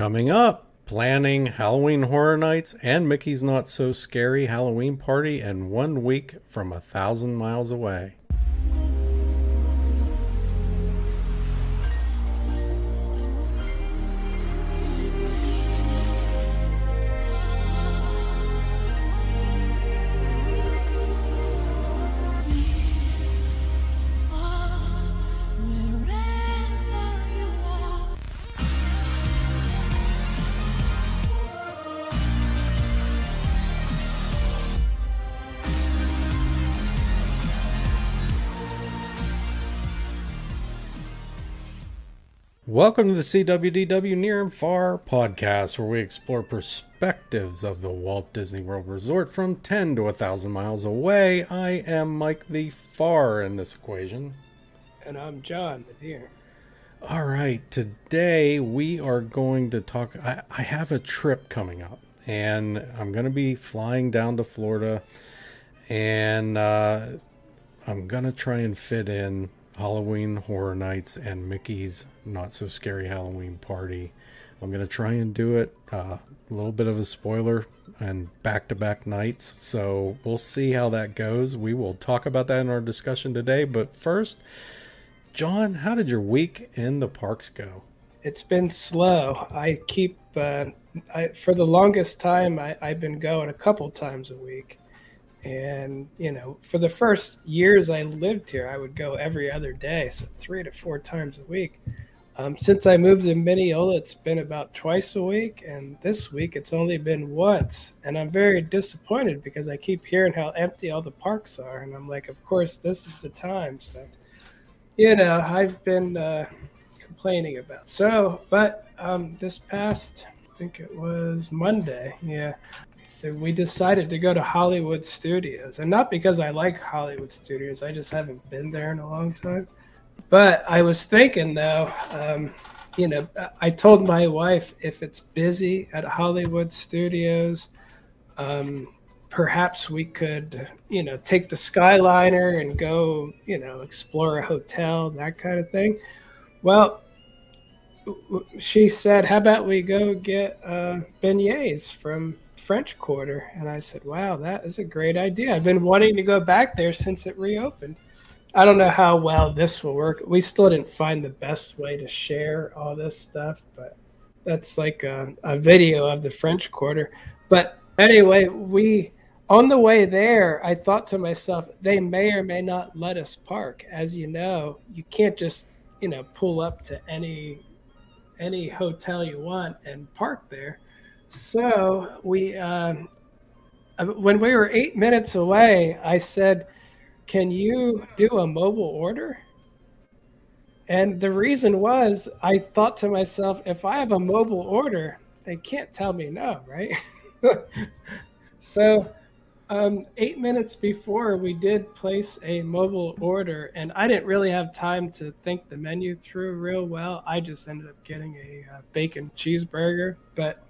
Coming up, planning Halloween Horror Nights and Mickey's Not So Scary Halloween Party in one week from a thousand miles away. Welcome to the See WDW Near and Far podcast, where we explore perspectives of the Walt Disney World Resort from 10 to 1,000 miles away. I am Mike the Far in this equation. And I'm John the Near. All right, today we are going to talk. I, I have a trip coming up, and I'm going to be flying down to Florida, and uh, I'm going to try and fit in Halloween Horror Nights and Mickey's Not So Scary Halloween Party. I'm going to try and do it uh, a little bit of a spoiler and back to back nights. So we'll see how that goes. We will talk about that in our discussion today. But first, John, how did your week in the parks go? It's been slow. I keep, uh, I, for the longest time, I, I've been going a couple times a week. And, you know, for the first years I lived here, I would go every other day, so three to four times a week. Um, since I moved to Minneola, it's been about twice a week, and this week it's only been once. And I'm very disappointed because I keep hearing how empty all the parks are, and I'm like, of course, this is the time. So, you know, I've been uh, complaining about. So, but um, this past, I think it was Monday, yeah, so we decided to go to Hollywood Studios, and not because I like Hollywood Studios. I just haven't been there in a long time. But I was thinking though, um, you know, I told my wife if it's busy at Hollywood Studios, um, perhaps we could, you know, take the Skyliner and go, you know, explore a hotel, that kind of thing. Well, she said, "How about we go get uh, beignets from French Quarter. And I said, wow, that is a great idea. I've been wanting to go back there since it reopened. I don't know how well this will work. We still didn't find the best way to share all this stuff, but that's like a, a video of the French Quarter. But anyway, we on the way there, I thought to myself, they may or may not let us park. As you know, you can't just you know pull up to any any hotel you want and park there. So we, um, uh, when we were eight minutes away, I said, "Can you do a mobile order?" And the reason was, I thought to myself, if I have a mobile order, they can't tell me no, right? so, um, eight minutes before, we did place a mobile order, and I didn't really have time to think the menu through real well. I just ended up getting a uh, bacon cheeseburger, but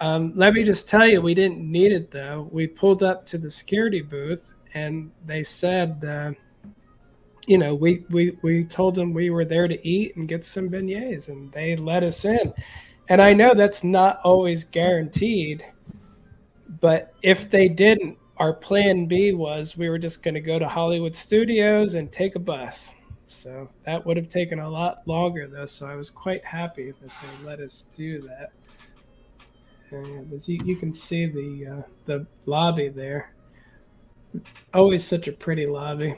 um, let me just tell you, we didn't need it though. We pulled up to the security booth and they said, uh, you know, we, we, we told them we were there to eat and get some beignets and they let us in. And I know that's not always guaranteed, but if they didn't, our plan B was we were just going to go to Hollywood Studios and take a bus. So that would have taken a lot longer though. So I was quite happy that they let us do that. As you, you can see the uh, the lobby there. Always such a pretty lobby.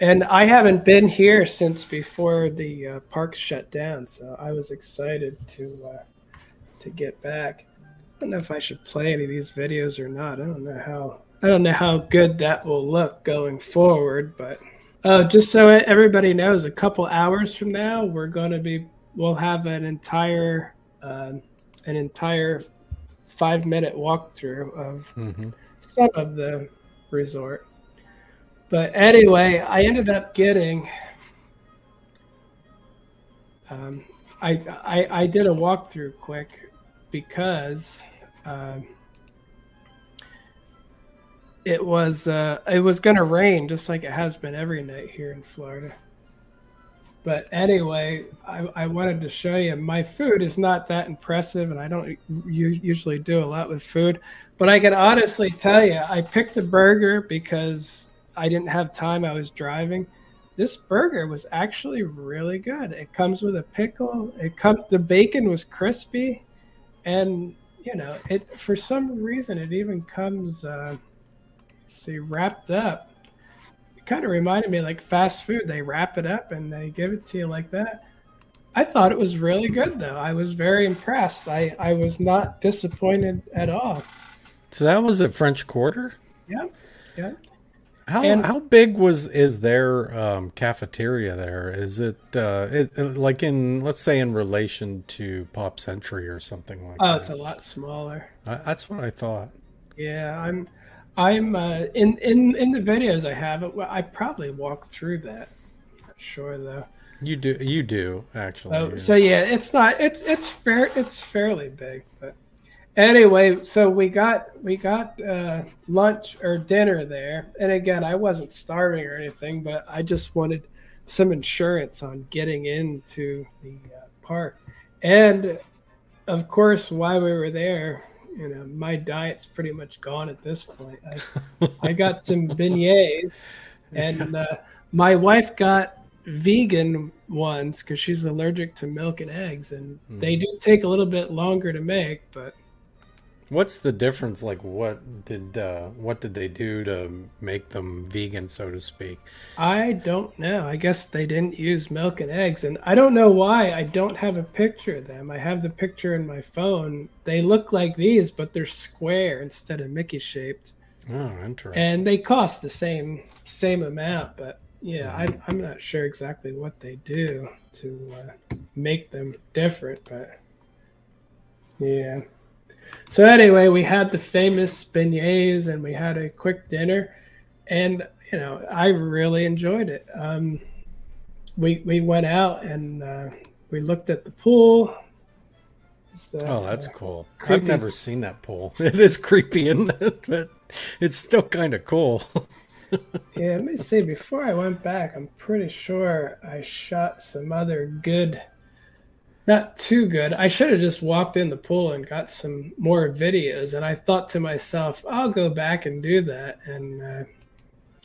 And I haven't been here since before the uh, parks shut down, so I was excited to uh, to get back. I don't know if I should play any of these videos or not. I don't know how I don't know how good that will look going forward, but uh, just so everybody knows, a couple hours from now, we're going to be we'll have an entire uh, an entire five minute walkthrough of mm-hmm. some of the resort. But anyway, I ended up getting. Um, I, I I did a walkthrough quick because um, it was uh, it was gonna rain just like it has been every night here in Florida. But anyway, I, I wanted to show you my food is not that impressive, and I don't usually do a lot with food. But I can honestly tell you, I picked a burger because I didn't have time. I was driving. This burger was actually really good. It comes with a pickle. It come the bacon was crispy, and you know it for some reason it even comes. Uh, see, wrapped up kind of reminded me like fast food. They wrap it up and they give it to you like that. I thought it was really good though. I was very impressed. I, I was not disappointed at all. So that was at French Quarter? Yeah. Yeah. How and, how big was is their um, cafeteria there? Is it, uh, it, like in let's say in relation to Pop Century or something like oh, that? Oh, it's a lot smaller. I, that's what I thought. Yeah, I'm I'm uh, in in in the videos I have. I probably walk through that. Not sure though. You do, you do actually. So, yeah. so yeah, it's not. It's it's fair. It's fairly big, but anyway. So we got we got uh, lunch or dinner there, and again, I wasn't starving or anything, but I just wanted some insurance on getting into the uh, park, and of course, while we were there, you know, my diet's pretty much gone at this point. I, I got some beignets, and uh, my wife got vegan ones because she's allergic to milk and eggs, and mm. they do take a little bit longer to make, but What's the difference? Like, what did uh, what did they do to make them vegan, so to speak? I don't know. I guess they didn't use milk and eggs, and I don't know why. I don't have a picture of them. I have the picture in my phone. They look like these, but they're square instead of Mickey shaped. Oh, interesting. And they cost the same same amount, but yeah, I, I'm not sure exactly what they do to uh, make them different, but yeah. So anyway, we had the famous beignets and we had a quick dinner, and you know I really enjoyed it. Um, we we went out and uh, we looked at the pool. So, oh, that's cool. Creepy. I've never seen that pool. It is creepy, in it? but it's still kind of cool. yeah, let me see. Before I went back, I'm pretty sure I shot some other good not too good. I should have just walked in the pool and got some more videos. And I thought to myself, I'll go back and do that. And uh,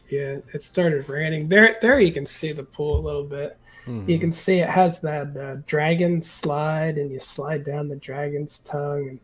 yeah, it started raining. There, there you can see the pool a little bit. Mm-hmm. You can see it has that uh, dragon slide, and you slide down the dragon's tongue.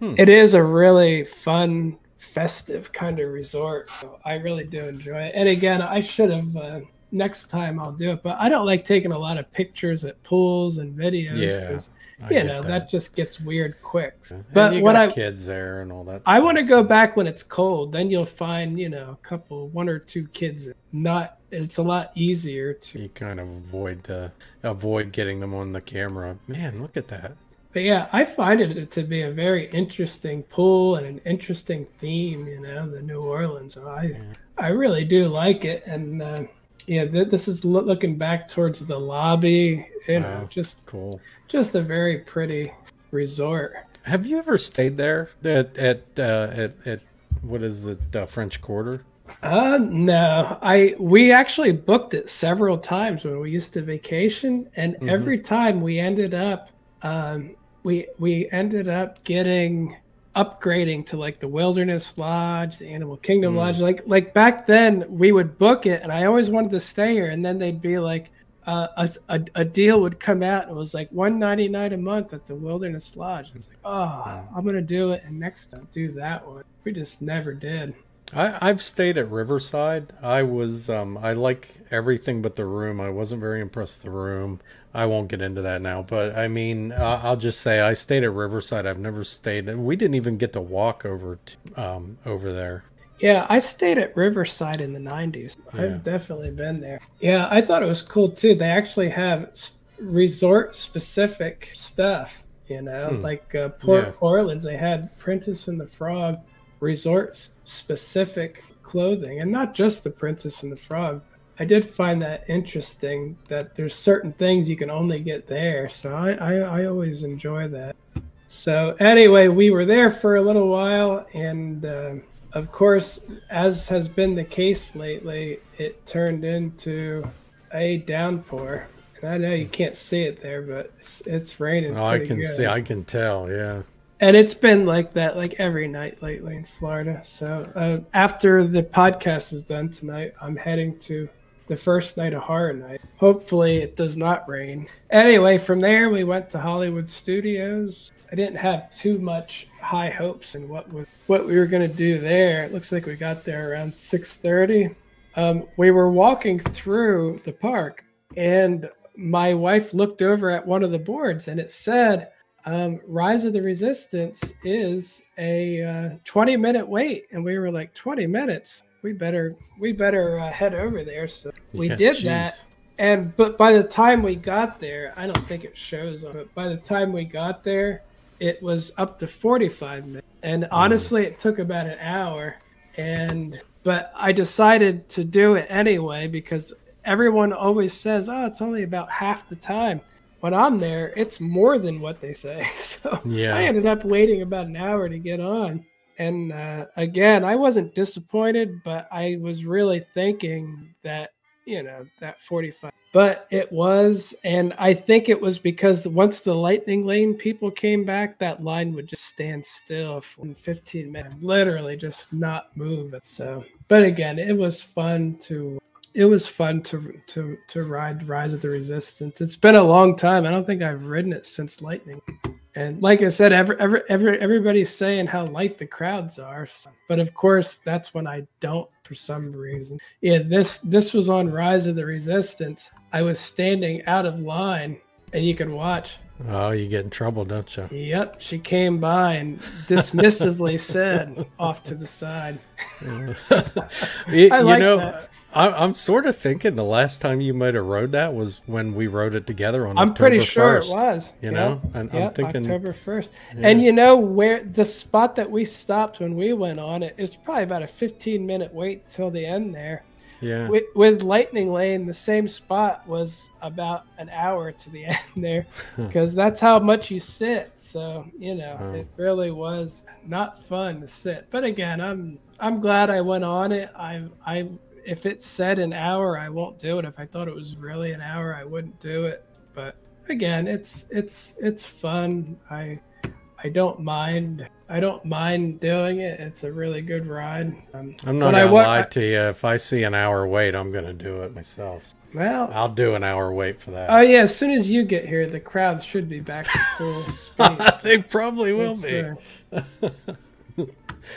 And hmm. it is a really fun, festive kind of resort. So I really do enjoy it. And again, I should have. Uh, next time I'll do it. But I don't like taking a lot of pictures at pools and videos because yeah, you know that. that. just gets weird quick. Yeah. But when I kids there and all that, I want to go back when it's cold. Then you'll find you know a couple, one or two kids. Not it's a lot easier to. You kind of avoid the avoid getting them on the camera. Man, look at that. But yeah, I find it to be a very interesting pool and an interesting theme. You know, the New Orleans. I yeah. I really do like it, and uh, yeah, th- this is lo- looking back towards the lobby. You know, wow, just cool. Just a very pretty resort. Have you ever stayed there at at uh, at, at what is it uh, French Quarter? Uh, no, I we actually booked it several times when we used to vacation, and mm-hmm. every time we ended up, um, we we ended up getting upgrading to like the Wilderness Lodge, the Animal Kingdom mm. Lodge. Like like back then, we would book it, and I always wanted to stay here. And then they'd be like, uh, a, a, a deal would come out, and it was like one ninety nine a month at the Wilderness Lodge. I was like, oh, I'm gonna do it, and next time do that one. We just never did. I, I've stayed at Riverside. I was um, I like everything but the room. I wasn't very impressed with the room. I won't get into that now, but I mean, uh, I'll just say I stayed at Riverside. I've never stayed. And we didn't even get to walk over to, um, over there. Yeah, I stayed at Riverside in the '90s. Yeah. I've definitely been there. Yeah, I thought it was cool too. They actually have resort specific stuff. You know, hmm. like uh, Port yeah. Orleans, they had Princess and the Frog resort specific clothing, and not just the Princess and the Frog, I did find that interesting that there's certain things you can only get there. So I, I, I, always enjoy that. So anyway, we were there for a little while, and uh, of course, as has been the case lately, it turned into a downpour. And I know you can't see it there, but it's, it's raining. Oh, I can good. see. I can tell. Yeah. And it's been like that like every night lately in Florida. So uh, after the podcast is done tonight, I'm heading to the first night of horror night. Hopefully, it does not rain. Anyway, from there we went to Hollywood Studios. I didn't have too much high hopes in what was what we were going to do there. It looks like we got there around six thirty. Um, we were walking through the park, and my wife looked over at one of the boards, and it said um, Rise of the Resistance is a uh, 20 minute wait, and we were like 20 minutes. We better we better uh, head over there. So we Yeah, did jeez. that, and but by the time we got there, I don't think it shows on it. By the time we got there, it was up to 45 minutes, and honestly, it took about an hour. And but I decided to do it anyway because everyone always says, "Oh, it's only about half the time." When I'm there, it's more than what they say. So Yeah. I ended up waiting about an hour to get on. And uh, again, I wasn't disappointed, but I was really thinking that, you know, that 45. But it was, and I think it was because once the lightning lane people came back, that line would just stand still for 15 minutes, literally just not move. So, but again, it was fun to it was fun to to to ride Rise of the Resistance. It's been a long time. I don't think I've ridden it since Lightning. And like I said, every, every, every, everybody's saying how light the crowds are, but of course that's when I don't for some reason. Yeah, this this was on Rise of the Resistance. I was standing out of line, and you could watch. Oh, you get in trouble, don't you? Yep, she came by and dismissively said, "Off to the side." You, I you like know, that. I, I'm sort of thinking the last time you might have rode that was when we rode it together on. I'm October pretty sure 1st, it was. You Yep. know, and I'm thinking, October first. And you know where the spot that we stopped when we went on it is probably about a 15 minute wait till the end there. yeah, With, with Lightning Lane, the same spot was about an hour to the end there because that's how much you sit. So you know, Oh. it really was not fun to sit. But again, I'm I'm glad I went on it. I I if it said an hour, I won't do it. If I thought it was really an hour, I wouldn't do it. But again, it's it's it's fun. I I don't mind. I don't mind doing it. It's a really good ride. Um, I'm not I gonna wa- lie I- to you. If I see an hour wait, I'm gonna do it myself. well, I'll do an hour wait for that. Oh yeah, as soon as you get here, the crowd should be back to full speed. they probably will Let's, be. uh,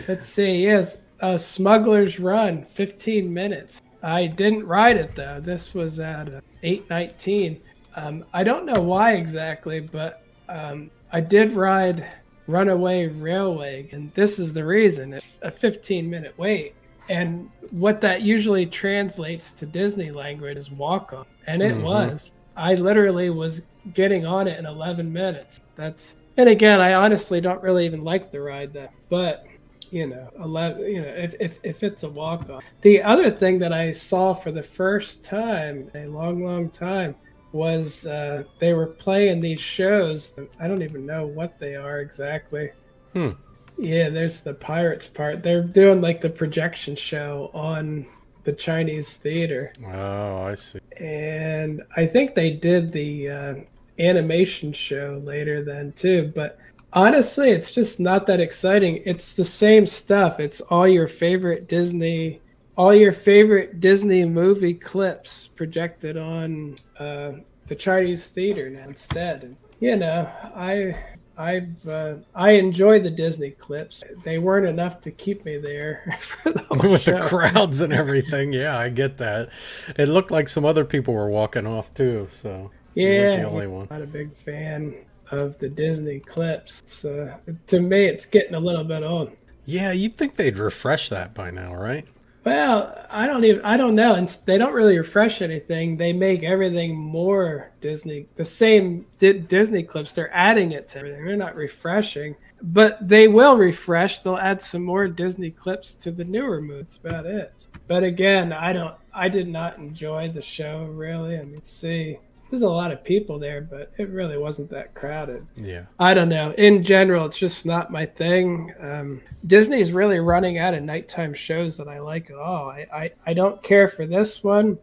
let's see. Yes, uh, Smuggler's Run, 15 minutes. I didn't ride it though. This was at uh, 8:19. Um, I don't know why exactly, but um, I did ride Runaway Railway, and this is the reason. It's a 15 minute wait. And what that usually translates to Disney language is walk on. And it Mhm. was. I literally was getting on it in 11 minutes. That's and again, I honestly don't really even like the ride that, but you know, 11, you know, if, if, if it's a walk off. The other thing that I saw for the first time a long, long time was uh, they were playing these shows. I don't even know what they are exactly. Hmm. Yeah, there's the pirates part. They're doing like the projection show on the Chinese theater Oh, I see. and I think they did the uh, animation show later then too. But honestly, it's just not that exciting. It's the same stuff. It's all your favorite Disney, all your favorite Disney movie clips projected on uh, the Chinese theater now instead. And you know, I. I've uh, I enjoy the Disney clips. They weren't enough to keep me there for the whole With show. the crowds and everything, yeah, I get that. It looked like some other people were walking off too, so Yeah, the only one. not a big fan of the Disney clips. So to me, it's getting a little bit old. Yeah, you'd think they'd refresh that by now, right? Well, I don't even I don't know. And they don't really refresh anything. They make everything more Disney. The same Di- Disney clips. They're adding it to everything. They're not refreshing, but they will refresh. They'll add some more Disney clips to the newer movies. About it. But again, I don't. I did not enjoy the show really. I mean, see, there's a lot of people there, but it really wasn't that crowded. Yeah. I don't know. In general, it's just not my thing. Um, Disney's really running out of nighttime shows that I like at all. I, I, I don't care for this one.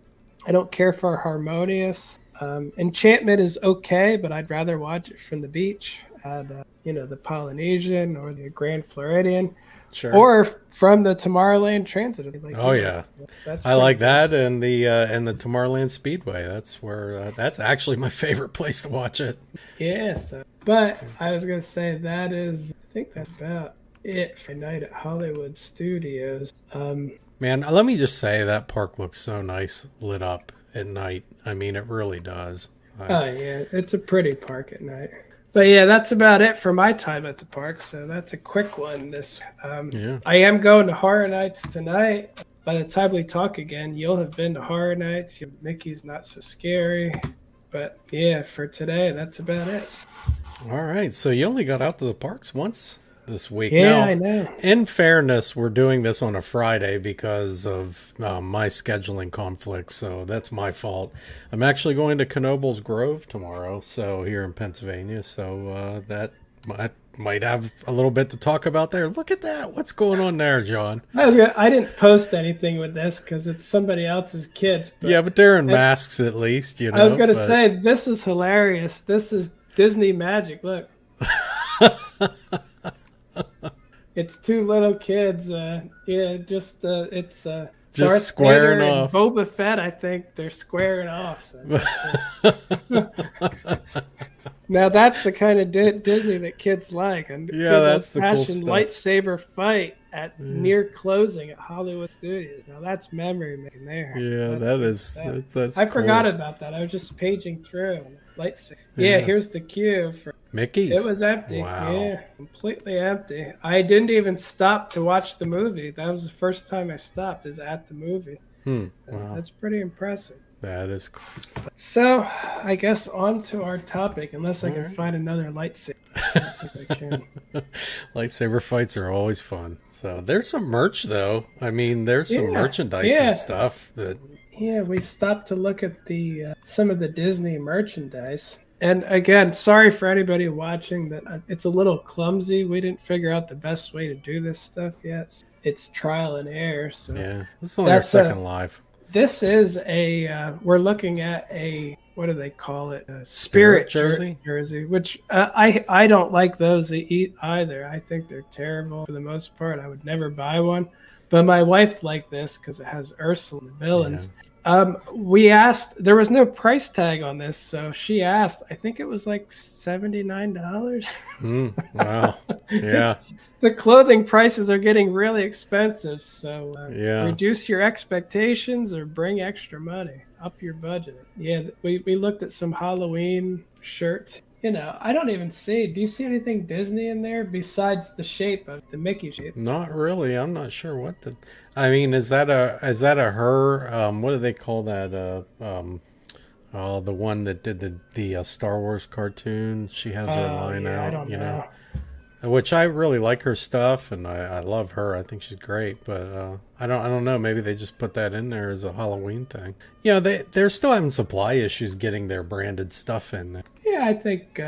I don't care for Harmonious. Um, Enchantment is okay, but I'd rather watch it from the beach at uh, you know the Polynesian or the Grand Floridian, Sure. or from the Tomorrowland Transit. Like, Oh, yeah. that's I like that and the uh, and the Tomorrowland Speedway. That's where uh, that's actually my favorite place to watch it. Yes, but I was gonna say that is I think that's about it for night at Hollywood Studios. Um, Man, let me just say that park looks so nice lit up at night. I mean, it really does. I- oh yeah, it's a pretty park at night. But yeah, that's about it for my time at the park. So that's a quick one. This um, yeah. I am going to Horror Nights tonight. By the time we talk again, you'll have been to Horror Nights. Mickey's not so scary. But yeah, for today, that's about it. All right. So you only got out to the parks once this week. Yeah, Now, I know. in fairness, we're doing this on a Friday because of uh, my scheduling conflicts, so that's my fault. I'm actually going to Knoebels Grove tomorrow, so here in Pennsylvania, so uh, that might might have a little bit to talk about there. Look at that! What's going on there, John? I, was gonna, I didn't post anything with this because it's somebody else's kids. But yeah, but they're in masks at least, you know. I was gonna but- say this is hilarious. This is Disney magic. Look, it's two little kids. Uh, yeah, just uh, it's uh, Just Darth squaring Vader and off. Boba Fett. I think they're squaring off. So that's, now that's the kind of Di- Disney that kids like. And Yeah, that's the cool stuff. lightsaber fight at near closing at Hollywood Studios. Now that's memory making there. Yeah, That's that is that- that's, that's I cool. forgot about that. I was just paging through. Lightsaber. Yeah. Yeah, here's the queue for. Mickey's. It was empty. Wow. Yeah, completely empty. I didn't even stop to watch the movie. That was the first time I stopped. Is at the movie. Hmm. Wow, That's pretty impressive. that is cool. So, I guess on to our topic. Unless I can Alright. find another lightsaber. I I. Lightsaber fights are always fun. So there's some merch though. I mean, there's some Yeah, merchandise yeah. and stuff that Yeah, we stopped to look at the uh, some of the Disney merchandise. And again, sorry for anybody watching that uh, it's a little clumsy. We didn't figure out the best way to do this stuff yet. It's trial and error. So yeah. This is only our a- second live. this is a uh, we're looking at a what do they call it? A Spirit spirit, jersey? jersey, which uh, I I don't like those either. I think they're terrible for the most part. I would never buy one. But my wife liked this because it has Ursula and the villains. Um, we asked. There was no price tag on this, so she asked. I think it was like seventy nine dollars. Mm, wow. Yeah. the clothing prices are getting really expensive, so uh, Yeah. reduce your expectations or bring extra money. Up your budget. Yeah, we, we looked at some Halloween shirts. You know, I don't even see. Do you see anything Disney in there besides the shape of the Mickey shape? Not really. I'm not sure what the. I mean, is that a is that a her? Um, what do they call that? Uh, um, oh, the one that did the the uh, Star Wars cartoon. She has her Oh, line yeah, out. You know. know. which I really like her stuff, and I, I love her. I think she's great, but uh, I don't I don't know. Maybe they just put that in there as a Halloween thing. You know, they they're still having supply issues getting their branded stuff in there. Yeah, I think.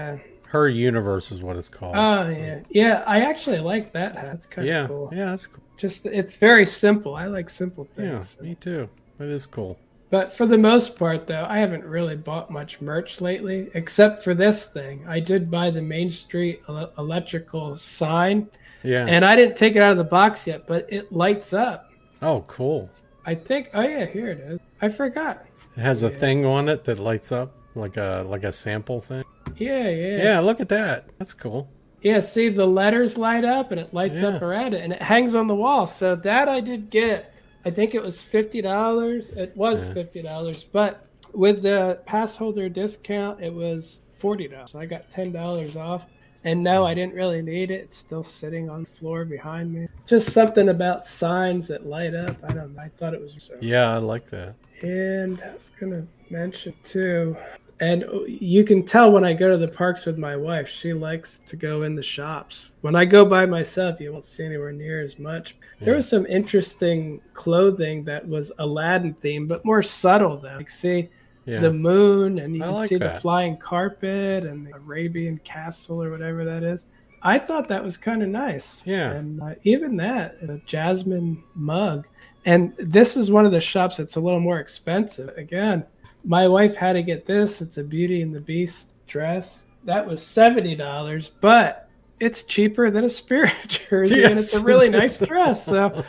Her universe is what it's called. oh yeah, yeah. I actually like that hat. It's kind of cool. yeah, that's cool. Just it's very simple. I like simple things. Yeah, me too. It is cool. But for the most part, though, I haven't really bought much merch lately, except for this thing. I did buy the Main Street ele- electrical sign, Yeah. and I didn't take it out of the box yet, but it lights up. oh, cool. I think. Oh yeah, here it is. I forgot. It has a thing on it that lights up like a like a sample thing. Yeah, yeah, Yeah, look at that. That's cool. Yeah, See, the letters light up, and it lights up around it, and it hangs on the wall. So that I did get. I think it was fifty dollars. It was Yeah. fifty dollars, but with the pass holder discount, it was forty dollars. I got ten dollars off. And no, I didn't really need it. It's still sitting on the floor behind me. Just something about signs that light up. I don't know. I thought it was so. Yeah, I like that. And I was gonna mention too, and you can tell when I go to the parks with my wife, she likes to go in the shops. When I go by myself, you won't see anywhere near as much. There was some interesting clothing that was Aladdin themed, but more subtle though. Like see Yeah. the moon, and you I can like see the flying carpet and the Arabian castle or whatever that is. I thought that was kind of nice. Yeah. And uh, even that, a jasmine mug. And this is one of the shops that's a little more expensive. Again, my wife had to get this. It's a Beauty and the Beast dress. That was seventy dollars, but it's cheaper than a spirit jersey, yes. and it's a really nice dress. So,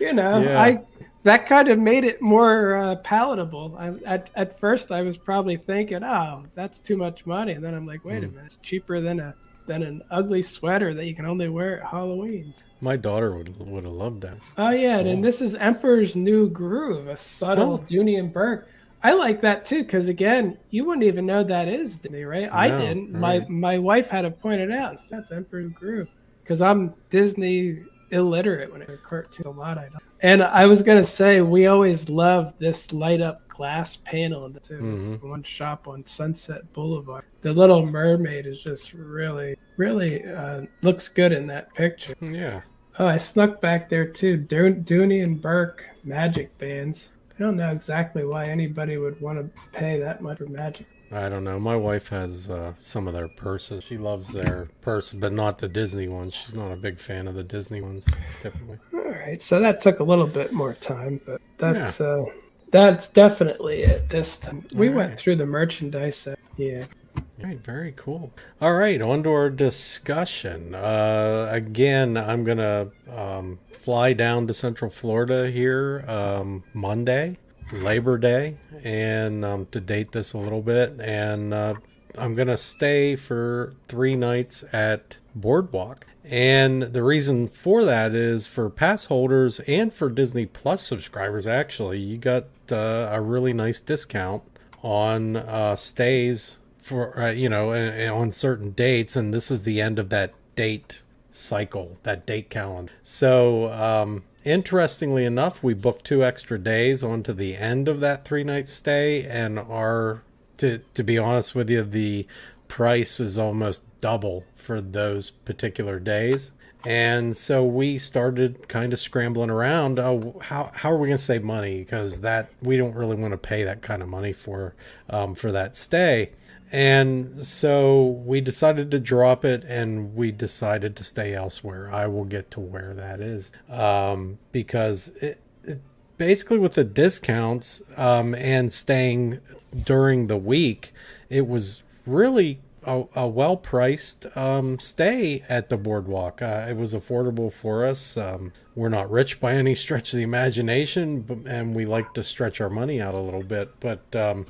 you know, yeah. I that kind of made it more uh, palatable. I, at at first, I was probably thinking, "Oh, that's too much money," and then I'm like, "Wait mm. a hmm. minute, it's cheaper than a than an ugly sweater that you can only wear at Halloween." My daughter would would have loved that. Oh that's yeah, cool. and this is Emperor's New Groove, a subtle oh. Dooney and Bourke. I like that too because again, you wouldn't even know that is Disney, right? No, I didn't. Right. My my wife had to point it out. That's Emperor's Groove because I'm Disney illiterate when it comes to a lot. I don't. And I was gonna say we always love this light up glass panel in the too. Mm-hmm. It's one shop on Sunset Boulevard. The Little Mermaid is just really, really uh, looks good in that picture. Yeah. Oh, I snuck back there too. Do- Dooney and Bourke magic bands. I don't know exactly why anybody would want to pay that much for magic. I don't know. My wife has uh, some of their purses. She loves their purses, but not the Disney ones. She's not a big fan of the Disney ones, typically. All right, so that took a little bit more time, but that's yeah. uh, that's definitely it. This time we All went right. through the merchandise. Uh, yeah. All right, very cool. All right, on to our discussion. Uh, again, I'm gonna um, fly down to Central Florida here um, Monday. Labor Day, and um, to date this a little bit, and uh, I'm gonna stay for three nights at Boardwalk. And the reason for that is for pass holders and for Disney Plus subscribers. Actually, you got uh, a really nice discount on uh, stays for uh, you know on certain dates, and this is the end of that date cycle, that date calendar. So um, interestingly enough, we booked two extra days onto the end of that three night stay, and our to to be honest with you, the price is almost double for those particular days. And so we started kind of scrambling around. Oh, how how are we going to save money? Because that we don't really want to pay that kind of money for um, for that stay. And so we decided to drop it and we decided to stay elsewhere. I will get to where that is um, because it, it, basically, with the discounts um, and staying during the week, it was really a, a well priced um, stay at the boardwalk. Uh, it was affordable for us. Um, we're not rich by any stretch of the imagination, but, and we like to stretch our money out a little bit. But um,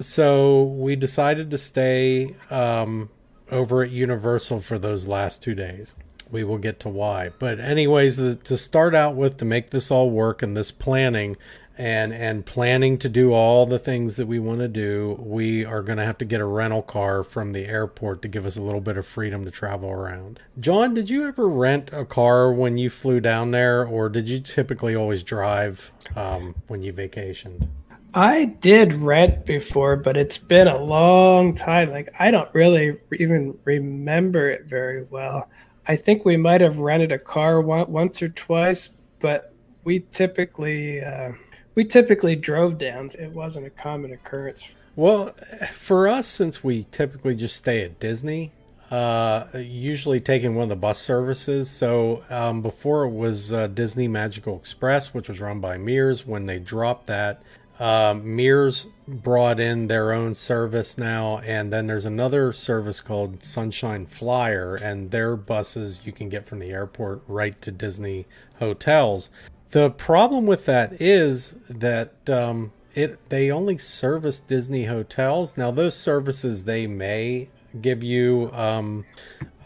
so we decided to stay um, over at Universal for those last two days. We will get to why. But anyways, the, to start out with, to make this all work and this planning, and and planning to do all the things that we want to do, we are going to have to get a rental car from the airport to give us a little bit of freedom to travel around. John, did you ever rent a car when you flew down there, or did you typically always drive um, when you vacationed? I did rent before, but it's been a long time. Like I don't really even remember it very well. I think we might have rented a car once or twice, but we typically uh, we typically drove down. It wasn't a common occurrence. Well, for us, since we typically just stay at Disney, uh, usually taking one of the bus services. So um, before it was uh, Disney Magical Express, which was run by Mears. When they dropped that, um, Mears brought in their own service now, and then there's another service called Sunshine Flyer, and their buses you can get from the airport right to Disney hotels. The problem with that is that um, it they only service Disney hotels. Now those services they may give you um,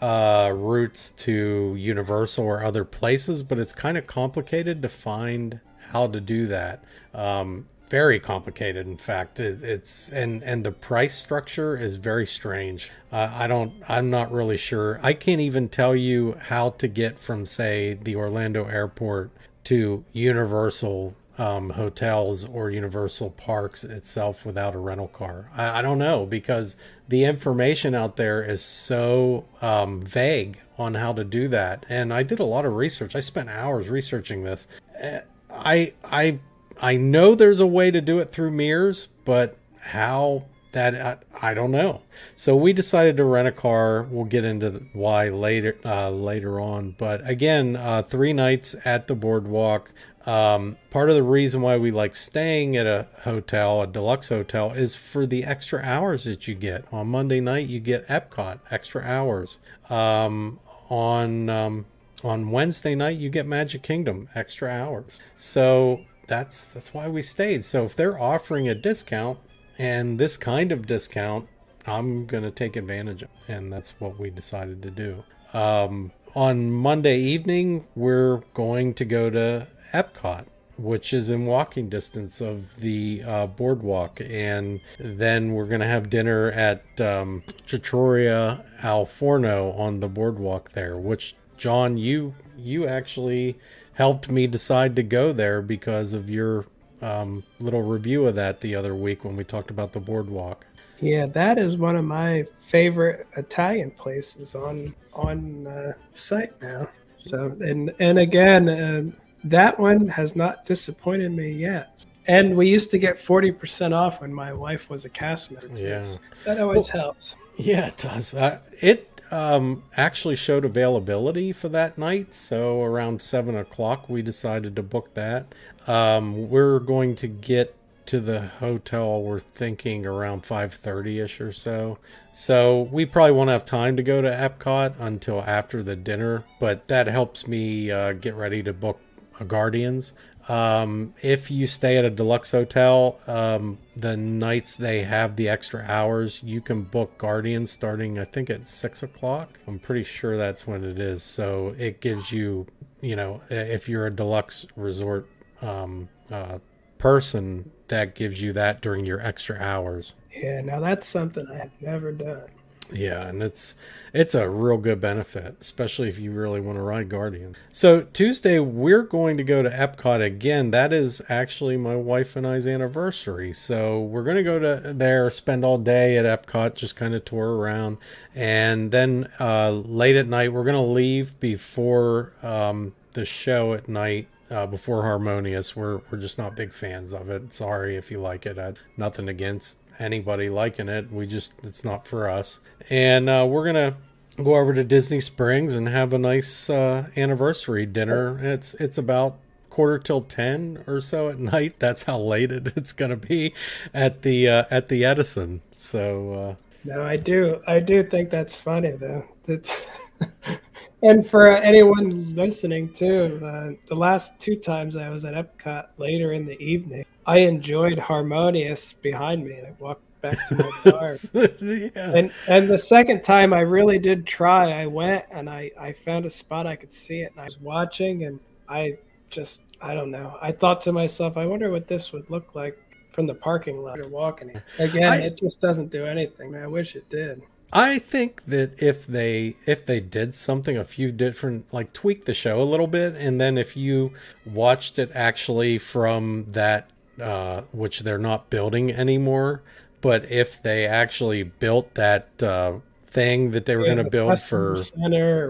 uh, routes to Universal or other places, but it's kind of complicated to find how to do that. Um, very complicated in fact. It, it's and and the price structure is very strange. Uh, i don't i'm not really sure. I can't even tell you how to get from say the orlando airport to universal um, hotels or universal parks itself without a rental car. I, I, don't know because the information out there is so um, vague on how to do that. And i did a lot of research. I spent hours researching this. Uh, I I I know there's a way to do it through Mears, but how that I, I, don't know. So we decided to rent a car. We'll get into why later uh, later on. But again, uh, three nights at the boardwalk. Um, part of the reason why we like staying at a hotel, a deluxe hotel, is for the extra hours that you get. On Monday night, you get Epcot extra hours. Um, on um, on Wednesday night, you get Magic Kingdom extra hours. So that's that's why we stayed. So if they're offering a discount and this kind of discount, I'm gonna take advantage of, and that's what we decided to do. Um, on Monday evening, we're going to go to Epcot, which is in walking distance of the uh, boardwalk. And then we're to have dinner at um, Trattoria Al Forno on the boardwalk there, which, John, you you actually helped me decide to go there because of your um, little review of that the other week when we talked about the boardwalk. Yeah, that is one of my favorite Italian places on on uh, site now. So and and again, uh, that one has not disappointed me yet. And we used to get 40% off when my wife was a cast member. Too. Yeah. So that always well, helps. Yeah, it does. Uh, it um, actually showed availability for that night. So around 7 o'clock, we decided to book that. Um, we're going to get to the hotel we're thinking around 5.30ish or so so we probably won't have time to go to epcot until after the dinner but that helps me uh, get ready to book Guardians. Um, if you stay at a deluxe hotel, um, the nights they have the extra hours, you can book Guardians starting, I think, at six o'clock. I'm pretty sure that's when it is. So it gives you, you know, if you're a deluxe resort um, uh, person, that gives you that during your extra hours. Yeah, now that's something I have never done. Yeah, and it's it's a real good benefit, especially if you really want to ride Guardian. So Tuesday we're going to go to Epcot again. That is actually my wife and I's anniversary. So we're going to go to there, spend all day at Epcot, just kind of tour around, and then uh, late at night we're going to leave before um, the show at night uh, before Harmonious. We're we're just not big fans of it. Sorry if you like it. I, nothing against anybody liking it. We just it's not for us. And uh, we're gonna go over to Disney Springs and have a nice uh, anniversary dinner. It's it's about quarter till 10 or so at night that's how late it, it's going to be at the uh, at the edison so uh, no i do i do think that's funny though that's and for anyone listening too uh, the last two times i was at epcot later in the evening I enjoyed Harmonious behind me. I walked back to my car. yeah. And and the second time I really did try. I went and I, I found a spot I could see it and I was watching and I just I don't know. I thought to myself, I wonder what this would look like from the parking lot or walking. Again, I, it just doesn't do anything. I wish it did. I think that if they if they did something a few different like tweak the show a little bit and then if you watched it actually from that uh, which they're not building anymore. But if they actually built that uh, thing that they were yeah, going to build for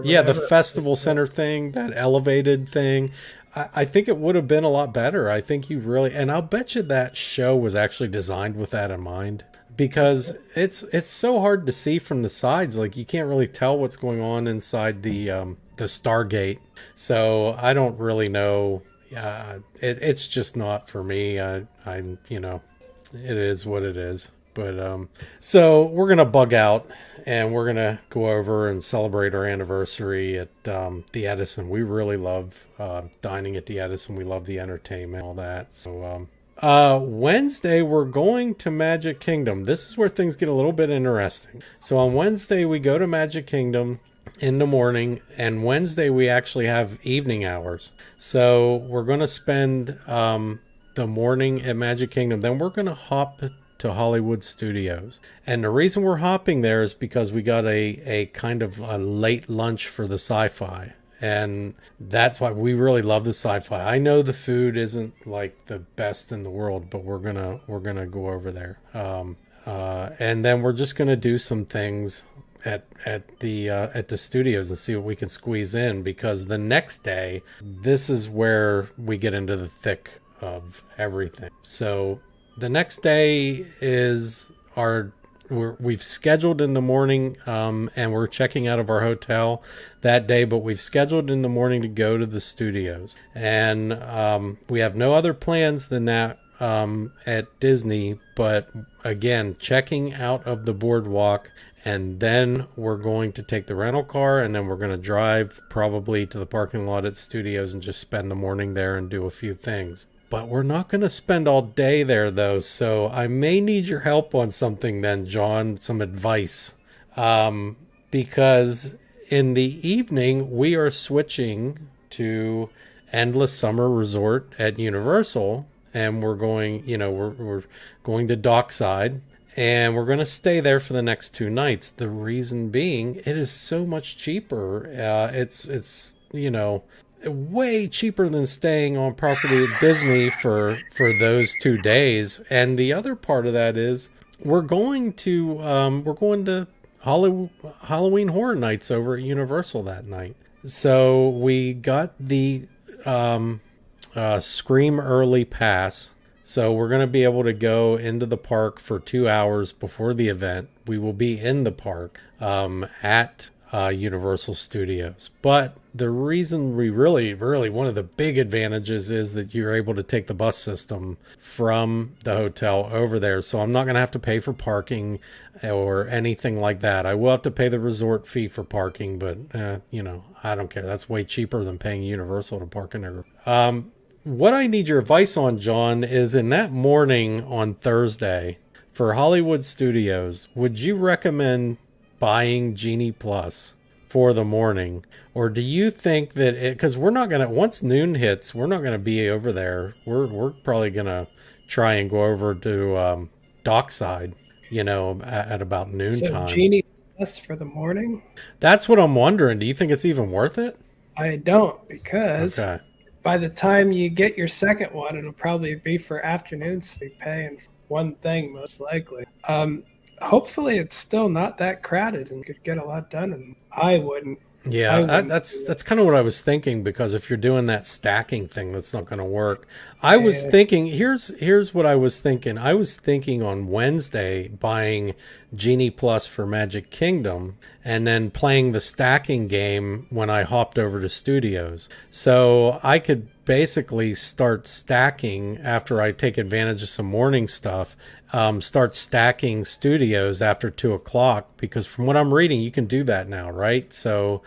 yeah the festival center thing that elevated thing I, I, think it would have been a lot better i think you really and i'll bet you that show was actually designed with that in mind because it's it's so hard to see from the sides like you can't really tell what's going on inside the um, the stargate so i don't really know uh, it, it's just not for me. I, I'm, you know, it is what it is. But um, so we're gonna bug out, and we're gonna go over and celebrate our anniversary at um, the Edison. We really love uh, dining at the Edison. We love the entertainment, all that. So um, uh, Wednesday, we're going to Magic Kingdom. This is where things get a little bit interesting. So on Wednesday, we go to Magic Kingdom in the morning, and Wednesday we actually have evening hours. So we're going to spend um, the morning at Magic Kingdom. Then we're going to hop to Hollywood Studios. And the reason we're hopping there is because we got a, a kind of a late lunch for the sci fi. And that's why we really love the sci-fi. I know the food isn't like the best in the world, but we're gonna we're gonna go over there. Um, uh, and then we're just gonna do some things at at the uh, at the studios and see what we can squeeze in because the next day this is where we get into the thick of everything. So the next day is are we're, we've scheduled in the morning um, and we're checking out of our hotel that day but we've scheduled in the morning to go to the studios and um, we have no other plans than that um, at disney but again checking out of the boardwalk and then we're going to take the rental car and then we're going to drive probably to the parking lot at studios and just spend the morning there and do a few things but we're not going to spend all day there, though. So I may need your help on something then, John, some advice. Um, because in the evening, we are switching to Endless Summer Resort at Universal. And we're going, you know, we're, we're going to Dockside and we're going to stay there for the next two nights. The reason being, it is so much cheaper. Uh, it's, it's, you know, way cheaper than staying on property at Disney for for those two days. And the other part of that is we're going to um, we're going to Halloween Horror Nights over at Universal that night. So we got the um, uh, Scream Early Pass. So we're going to be able to go into the park for two hours before the event. We will be in the park um, at uh, Universal Studios. But the reason we really, really, one of the big advantages is that you're able to take the bus system from the hotel over there. So I'm not going to have to pay for parking or anything like that. I will have to pay the resort fee for parking, but, uh, you know, I don't care. That's way cheaper than paying Universal to park in there. Um, what I need your advice on, John, is in that morning on Thursday for Hollywood Studios, would you recommend buying Genie Plus for the morning? Or do you think that it, because we're not going to, once noon hits, we're not going to be over there. We're, we're probably going to try and go over to um, Dockside, you know, at, at about noon so. Genie Plus for the morning? That's what I'm wondering. Do you think it's even worth it? I don't because okay. By the time you get your second one, it'll probably be for afternoon So you're paying one thing most likely. Um, hopefully it's still not that crowded and could get a lot done. And I wouldn't. Yeah, I wouldn't that's that's kind of what I was thinking because if you're doing that stacking thing, that's not going to work. I yeah. was thinking here's here's what I was thinking. I was thinking on Wednesday buying Genie Plus for Magic Kingdom and then playing the stacking game when I hopped over to Studios. So I could basically start stacking after I take advantage of some morning stuff um, start stacking studios after two o'clock because from what I'm reading, you can do that now, right? So,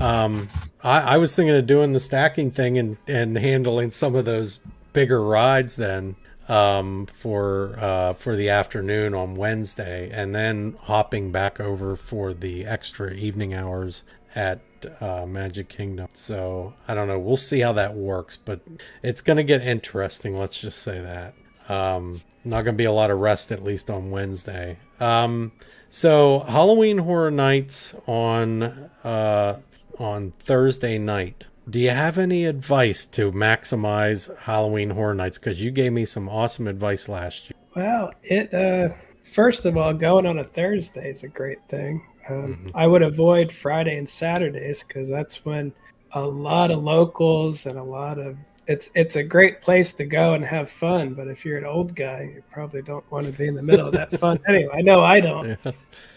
um, I, I, was thinking of doing the stacking thing and, and handling some of those bigger rides then um, for uh, for the afternoon on Wednesday, and then hopping back over for the extra evening hours at uh, Magic Kingdom. So I don't know. We'll see how that works, but it's going to get interesting. Let's just say that. Um, not going to be a lot of rest, at least on Wednesday. Um, so Halloween Horror Nights on uh, on Thursday night. Do you have any advice to maximize Halloween Horror Nights? Because you gave me some awesome advice last year. Well, it uh, first of all, going on a Thursday is a great thing. Um, mm-hmm. I would avoid Friday and Saturdays because that's when a lot of locals and a lot of it's it's a great place to go and have fun. But if you're an old guy, you probably don't want to be in the middle of that fun. anyway, I know I don't.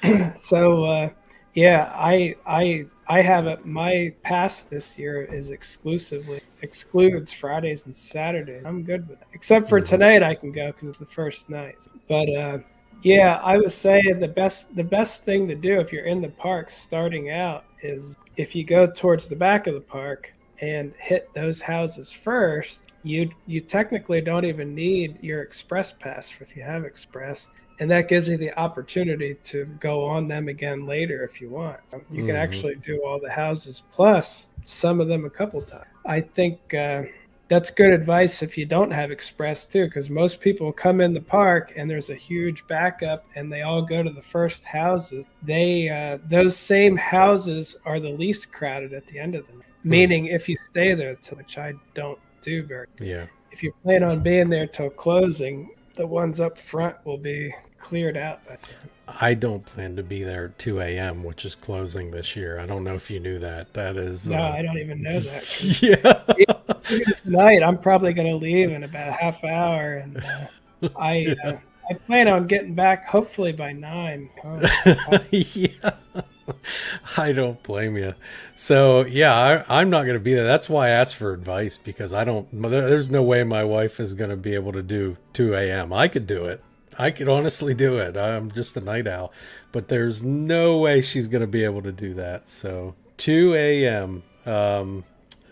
Yeah. so uh, yeah, I I I have it. My pass this year is exclusively excludes Fridays and Saturdays. I'm good with it, except for mm-hmm. tonight. I can go because it's the first night. But uh, yeah, I was saying the best the best thing to do if you're in the park starting out is if you go towards the back of the park and hit those houses first, you you technically don't even need your express pass if you have express, and that gives you the opportunity to go on them again later if you want. You mm-hmm. can actually do all the houses plus some of them a couple times. I think uh, that's good advice if you don't have express too, because most people come in the park and there's a huge backup, and they all go to the first houses. They uh, those same houses are the least crowded at the end of the night. Meaning, if you stay there, which I don't do very. Yeah. If you plan on being there till closing, the ones up front will be cleared out. I don't plan to be there 2 a.m., which is closing this year. I don't know if you knew that. That is. No, uh... I don't even know that. yeah. tonight, I'm probably going to leave in about a half hour, and uh, I uh, I plan on getting back hopefully by nine. Oh, yeah. I don't blame you. So yeah, I, am not going to be there. That's why I asked for advice because I don't. There's no way my wife is going to be able to do 2 a.m. I could do it. I could honestly do it. I'm just a night owl, but there's no way she's going to be able to do that. So 2 a.m. Um,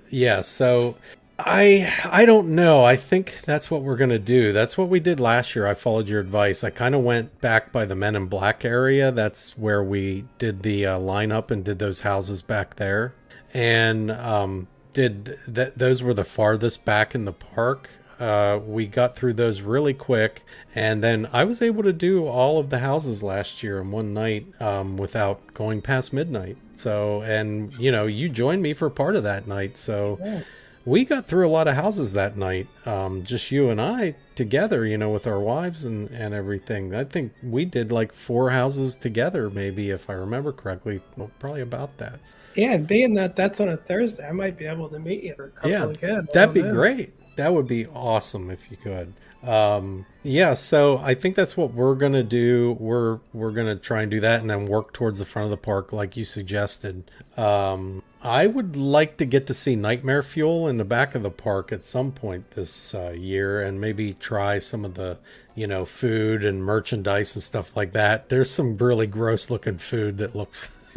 yeah. So I I don't know. I think that's what we're gonna do. That's what we did last year. I followed your advice. I kind of went back by the Men in Black area. That's where we did the uh, lineup and did those houses back there, and um, did that. Those were the farthest back in the park. Uh, we got through those really quick, and then I was able to do all of the houses last year in one night um, without going past midnight. So, and you know, you joined me for part of that night. So. Yeah we got through a lot of houses that night, um, just you and I together, you know, with our wives and, and everything. I think we did like four houses together, maybe, if I remember correctly. Well, probably about that. Yeah, and being that that's on a Thursday, I might be able to meet you for a couple yeah, again. That'd be know. great. That would be awesome if you could. Um, yeah, so I think that's what we're gonna do. We're we're gonna try and do that, and then work towards the front of the park, like you suggested. Um, I would like to get to see Nightmare Fuel in the back of the park at some point this uh, year, and maybe try some of the you know food and merchandise and stuff like that. There's some really gross looking food that looks.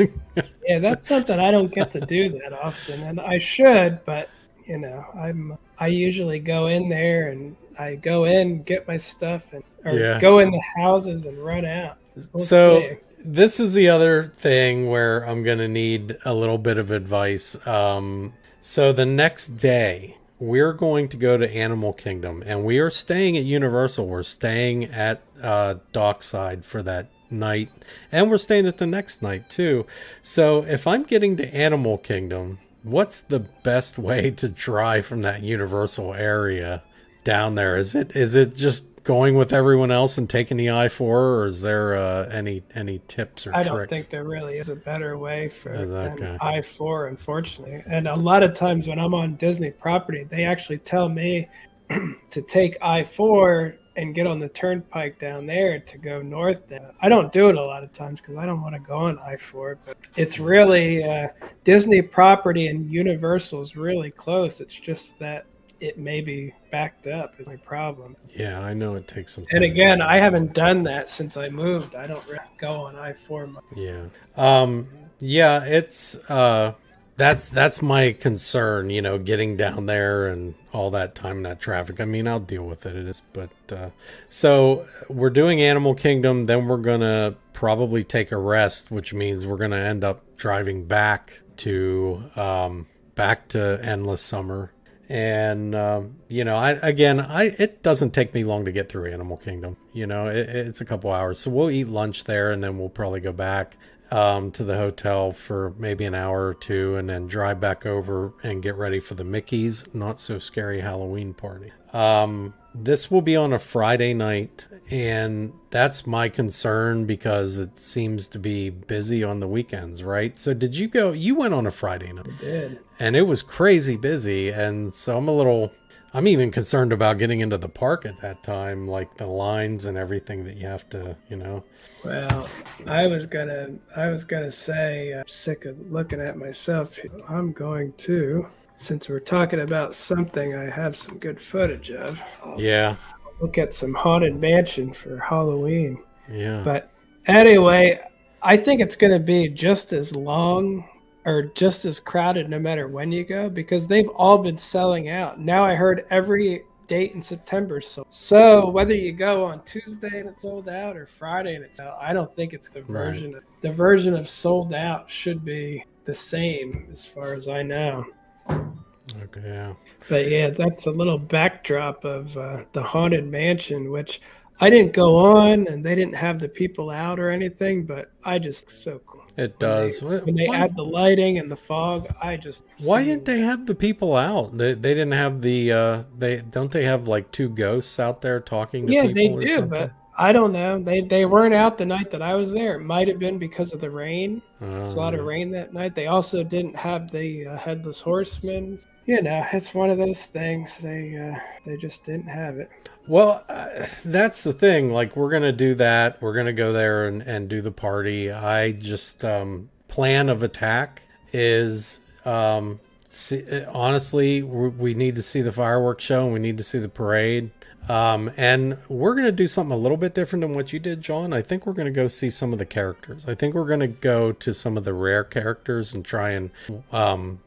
yeah, that's something I don't get to do that often, and I should, but you know, I'm I usually go in there and I go in, get my stuff, and or yeah. go in the houses and run out. We'll so see. this is the other thing where I'm gonna need a little bit of advice. Um, so the next day we're going to go to Animal Kingdom, and we are staying at Universal. We're staying at uh, Dockside for that night, and we're staying at the next night too. So if I'm getting to Animal Kingdom, what's the best way to drive from that Universal area? down there? Is it is it just going with everyone else and taking the I four, or is there uh, any any tips or I tricks? I don't think there really is a better way for an I four, unfortunately. And a lot of times when I'm on Disney property, they actually tell me to take I four and get on the turnpike down there to go north. Down. I don't do it a lot of times because I don't want to go on I four. But it's really uh, Disney property and Universal is really close. It's just that it may be backed up is my problem. Yeah, I know it takes some time. And again, I haven't done that since I moved. I don't really go on I four. Yeah. Um. Yeah. It's uh. That's that's my concern, you know, getting down there and all that time in that traffic. I mean, I'll deal with it. It is, but uh, so we're doing Animal Kingdom. Then we're gonna probably take a rest, which means we're gonna end up driving back to um, back to Endless Summer and um, you know i again i it doesn't take me long to get through animal kingdom you know it, it's a couple hours so we'll eat lunch there and then we'll probably go back um, to the hotel for maybe an hour or two and then drive back over and get ready for the mickey's not so scary halloween party um, this will be on a Friday night, and that's my concern because it seems to be busy on the weekends, right? So, did you go? You went on a Friday night. I did. And it was crazy busy, and so I'm a little. I'm even concerned about getting into the park at that time, like the lines and everything that you have to, you know. Well, I was gonna, I was gonna say, I'm sick of looking at myself. I'm going to since we're talking about something I have some good footage of. I'll yeah. Look at some haunted mansion for Halloween. Yeah. But anyway, I think it's going to be just as long or just as crowded no matter when you go because they've all been selling out. Now I heard every date in September. So, so whether you go on Tuesday and it's sold out or Friday and it's out, I don't think it's the version. Right. Of, the version of sold out should be the same as far as I know. Okay, yeah. But yeah, that's a little backdrop of uh, the haunted mansion, which I didn't go on, and they didn't have the people out or anything. But I just so It does. When they, when they add the lighting and the fog, I just. Why didn't they have the people out? They, they didn't have the. Uh, they don't they have like two ghosts out there talking to yeah, people? Yeah, they do, but I don't know. They they weren't out the night that I was there. It might have been because of the rain. It's a lot of Uh, rain that night. They also didn't have the uh, headless horsemen. You know, it's one of those things. They uh, they just didn't have it. Well, uh, that's the thing. Like, we're gonna do that. We're gonna go there and, and do the party. I just um, plan of attack is um, see, honestly, we need to see the fireworks show and we need to see the parade. Um, and we're gonna do something a little bit different than what you did, John. I think we're gonna go see some of the characters. I think we're gonna go to some of the rare characters and try and um,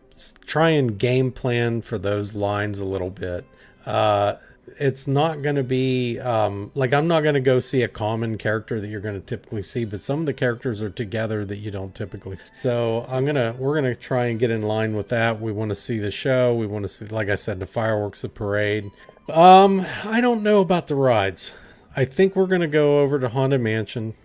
try and game plan for those lines a little bit. Uh, it's not going to be um, like I'm not going to go see a common character that you're going to typically see, but some of the characters are together that you don't typically. So I'm gonna we're gonna try and get in line with that. We want to see the show. We want to see, like I said, the fireworks, the parade. Um, I don't know about the rides. I think we're gonna go over to Haunted Mansion.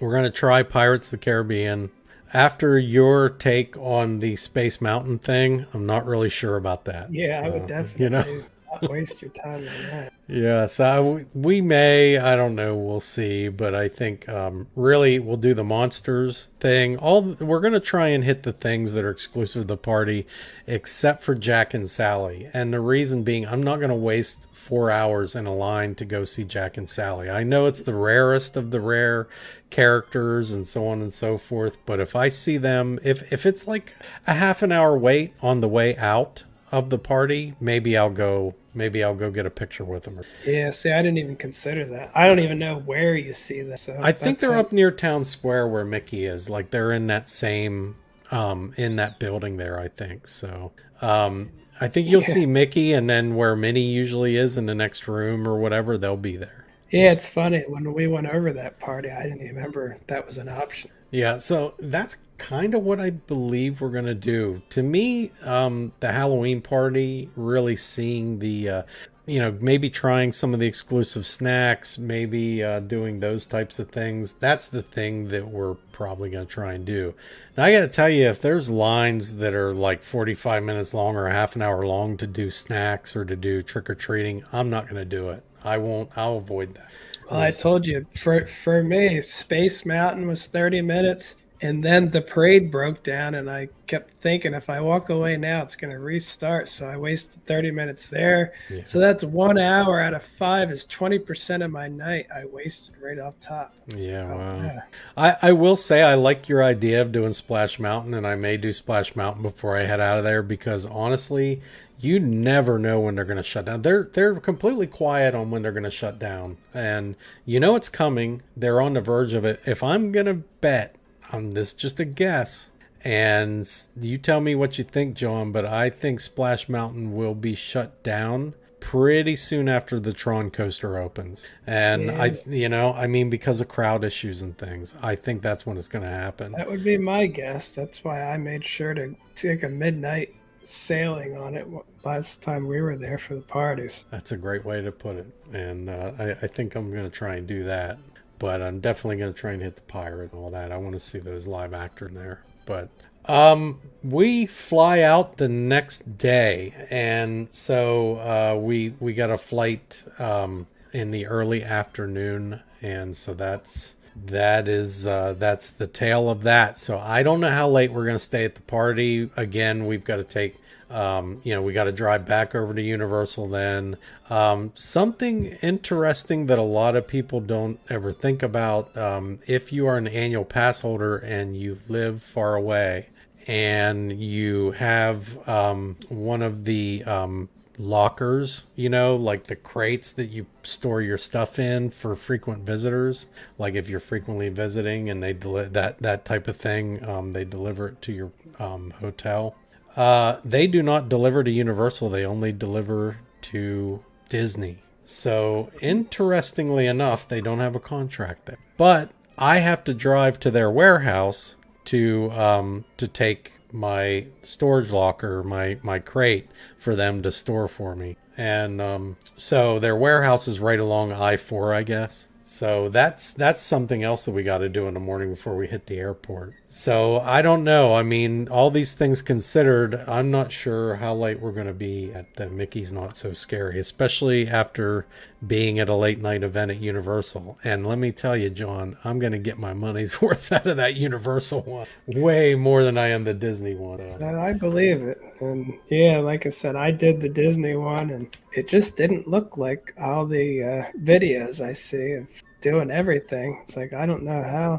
We're gonna try Pirates of the Caribbean. After your take on the Space Mountain thing, I'm not really sure about that. Yeah, I would Uh, definitely you know. Waste your time on that. Yes, I, we may. I don't know. We'll see. But I think um, really we'll do the monsters thing. All we're gonna try and hit the things that are exclusive to the party, except for Jack and Sally. And the reason being, I'm not gonna waste four hours in a line to go see Jack and Sally. I know it's the rarest of the rare characters and so on and so forth. But if I see them, if if it's like a half an hour wait on the way out of the party, maybe I'll go. Maybe I'll go get a picture with them. Yeah, see, I didn't even consider that. I don't even know where you see that. So I think they're a- up near town square where Mickey is. Like they're in that same um in that building there, I think. So um I think you'll Yeah. see Mickey and then where Minnie usually is in the next room or whatever, they'll be there. Yeah, it's funny when we went over that party. I didn't even remember that was an option. Yeah, so that's kind of what I believe we're gonna do. To me, um, the Halloween party, really seeing the, uh, you know, maybe trying some of the exclusive snacks, maybe uh, doing those types of things. That's the thing that we're probably gonna try and do. Now I got to tell you, if there's lines that are like 45 minutes long or half an hour long to do snacks or to do trick or treating, I'm not gonna do it. I won't. I'll avoid that. Well, I told you for for me, Space Mountain was thirty minutes, and then the parade broke down, and I kept thinking if I walk away now, it's going to restart. So I wasted thirty minutes there. Yeah. So that's one hour out of five is twenty percent of my night I wasted right off top. Yeah, wow. yeah. I, I will say I like your idea of doing Splash Mountain, and I may do Splash Mountain before I head out of there because honestly, you never know when they're going to shut down. They're they're completely quiet on when they're going to shut down, and you know it's coming. They're on the verge of it. If I'm going to bet, on this just a guess, and you tell me what you think, John. But I think Splash Mountain will be shut down pretty soon after the Tron coaster opens. And I, you know, I mean, because of crowd issues and things, I think that's when it's going to happen. That would be my guess. That's why I made sure to take a midnight sailing on it last time we were there for the parties. That's a great way to put it. And uh, I, I think I'm going to try and do that. But I'm definitely going to try and hit the pirate and all that. I want to see those live actor in there. But um, we fly out the next day, and so uh, we we got a flight um, in the early afternoon, and so that's that is uh, that's the tale of that. So I don't know how late we're going to stay at the party. Again, we've got to take um, you know, we got to drive back over to Universal then. Um, something interesting that a lot of people don't ever think about um, if you are an annual pass holder and you live far away and you have um, one of the um, lockers, you know, like the crates that you store your stuff in for frequent visitors. Like if you're frequently visiting and they deli- that that type of thing, um, they deliver it to your um, hotel. Uh, they do not deliver to Universal. They only deliver to Disney. So interestingly enough, they don't have a contract there. But I have to drive to their warehouse to um, to take my storage locker, my my crate for them to store for me. And um, so their warehouse is right along I four, I guess. So that's that's something else that we got to do in the morning before we hit the airport. So I don't know. I mean, all these things considered, I'm not sure how late we're going to be at the Mickey's Not So Scary, especially after being at a late night event at Universal. And let me tell you, John, I'm going to get my money's worth out of that Universal one, way more than I am the Disney one. And I believe it. And yeah, like I said, I did the Disney one, and it just didn't look like all the uh, videos I see of doing everything. It's like I don't know how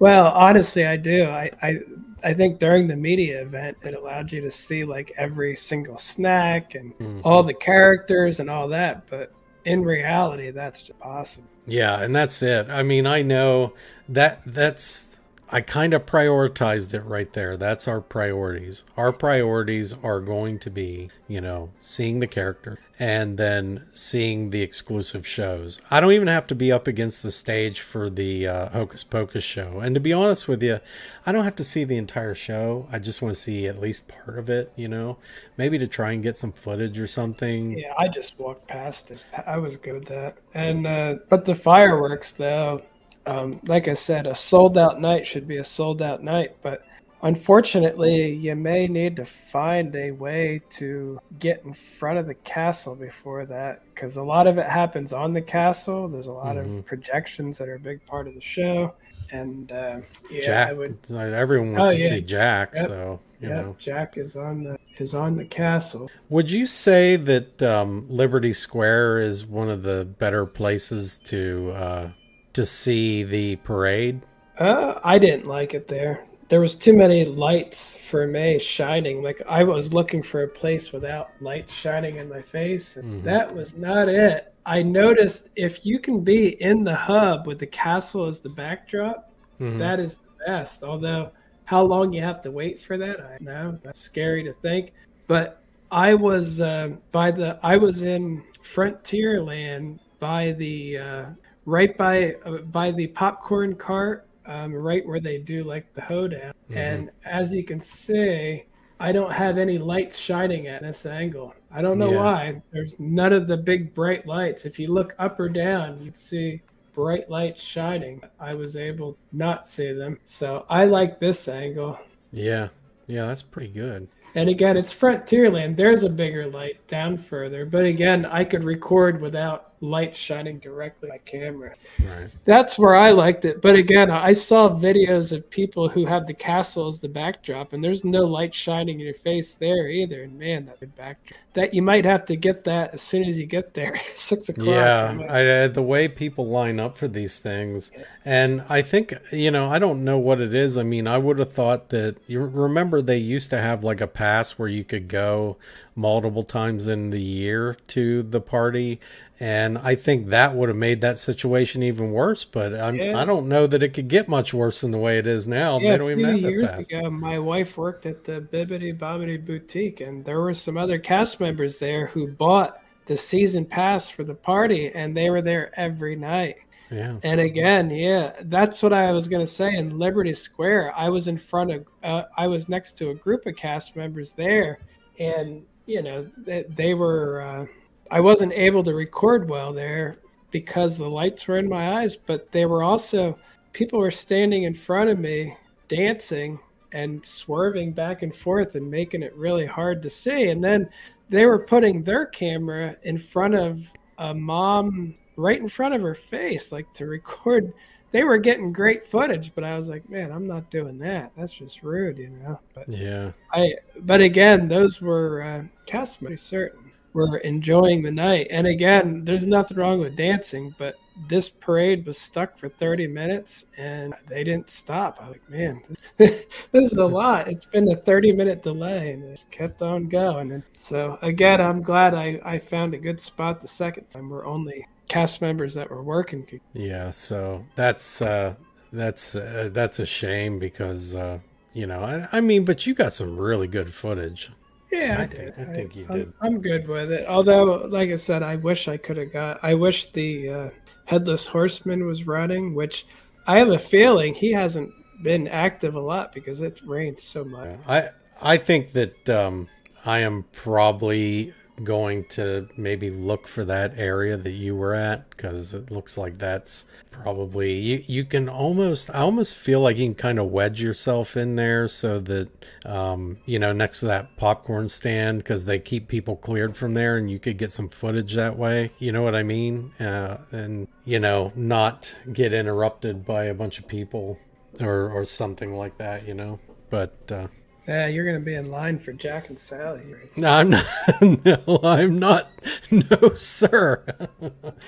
well, honestly, I do. I, I I think during the media event, it allowed you to see like every single snack and mm-hmm. all the characters and all that. But in reality, that's just awesome. Yeah, and that's it. I mean, I know that that's I kind of prioritized it right there. That's our priorities. Our priorities are going to be, you know, seeing the character and then seeing the exclusive shows. I don't even have to be up against the stage for the uh, Hocus Pocus show. And to be honest with you, I don't have to see the entire show. I just want to see at least part of it, you know, maybe to try and get some footage or something. Yeah, I just walked past it. I was good at that. And, uh, but the fireworks, though, um, like I said, a sold out night should be a sold out night, but unfortunately, you may need to find a way to get in front of the castle before that because a lot of it happens on the castle. There's a lot mm-hmm. of projections that are a big part of the show. And uh, yeah, Jack, would, everyone wants oh, to yeah. see Jack, yep. so you yep. know, Jack is on the is on the castle. Would you say that um, Liberty Square is one of the better places to uh, to see the parade? Uh, I didn't like it there. There was too many lights for me shining. Like I was looking for a place without lights shining in my face, and mm-hmm. that was not it. I noticed if you can be in the hub with the castle as the backdrop, mm-hmm. that is the best. Although how long you have to wait for that, I know that's scary to think. But I was uh, by the I was in Frontierland by the uh, right by uh, by the popcorn cart, um, right where they do like the hoedown. Mm-hmm. And as you can see, I don't have any lights shining at this angle. I don't know yeah. why. There's none of the big bright lights. If you look up or down, you'd see bright lights shining. I was able not see them. So I like this angle. Yeah. Yeah, that's pretty good. And again, it's Frontierland. There's a bigger light down further. But again, I could record without light shining directly on my camera. Right. That's where I liked it. But again, I saw videos of people who have the castle as the backdrop, and there's no light shining in your face there either. And man, that backdrop. That you might have to get that as soon as you get there, six o'clock. Yeah, I, the way people line up for these things, and I think you know, I don't know what it is. I mean, I would have thought that you remember they used to have like a pass where you could go multiple times in the year to the party and I think that would have made that situation even worse. But I'm, yeah. I don't know that it could get much worse than the way it is now. Yeah, they don't even have years pass. ago, my wife worked at the Bibbidi Bobbidi Boutique, and there were some other cast members there who bought the season pass for the party, and they were there every night. Yeah. And again, yeah, that's what I was gonna say. In Liberty Square, I was in front of, uh, I was next to a group of cast members there, and you know, they, they were. Uh, I wasn't able to record well there because the lights were in my eyes, but they were also people were standing in front of me dancing and swerving back and forth and making it really hard to see. And then they were putting their camera in front of a mom right in front of her face, like to record. They were getting great footage, but I was like, man, I'm not doing that. That's just rude, you know. But yeah, I. But again, those were uh, cast members, certain were enjoying the night. And again, there's nothing wrong with dancing, but this parade was stuck for 30 minutes and they didn't stop. I'm like, man, this is a lot. It's been a 30 minute delay and it's kept on going. And so again, I'm glad I, I found a good spot the second time. We're only cast members that were working. Yeah. So that's, uh, that's, uh, that's a shame because, uh, you know, I, I mean, but you got some really good footage. Yeah, I, I. Think, I think you I, did. I'm good with it. Although, like I said, I wish I could have got. I wish the uh, headless horseman was running, which I have a feeling he hasn't been active a lot because it rains so much. I I think that um, I am probably going to maybe look for that area that you were at because it looks like that's probably you you can almost i almost feel like you can kind of wedge yourself in there so that um you know next to that popcorn stand because they keep people cleared from there and you could get some footage that way you know what i mean? Uh, and you know not get interrupted by a bunch of people or or something like that you know? But uh yeah, you're going to be in line for Jack and Sally. No, I'm not. No, I'm not. No, sir.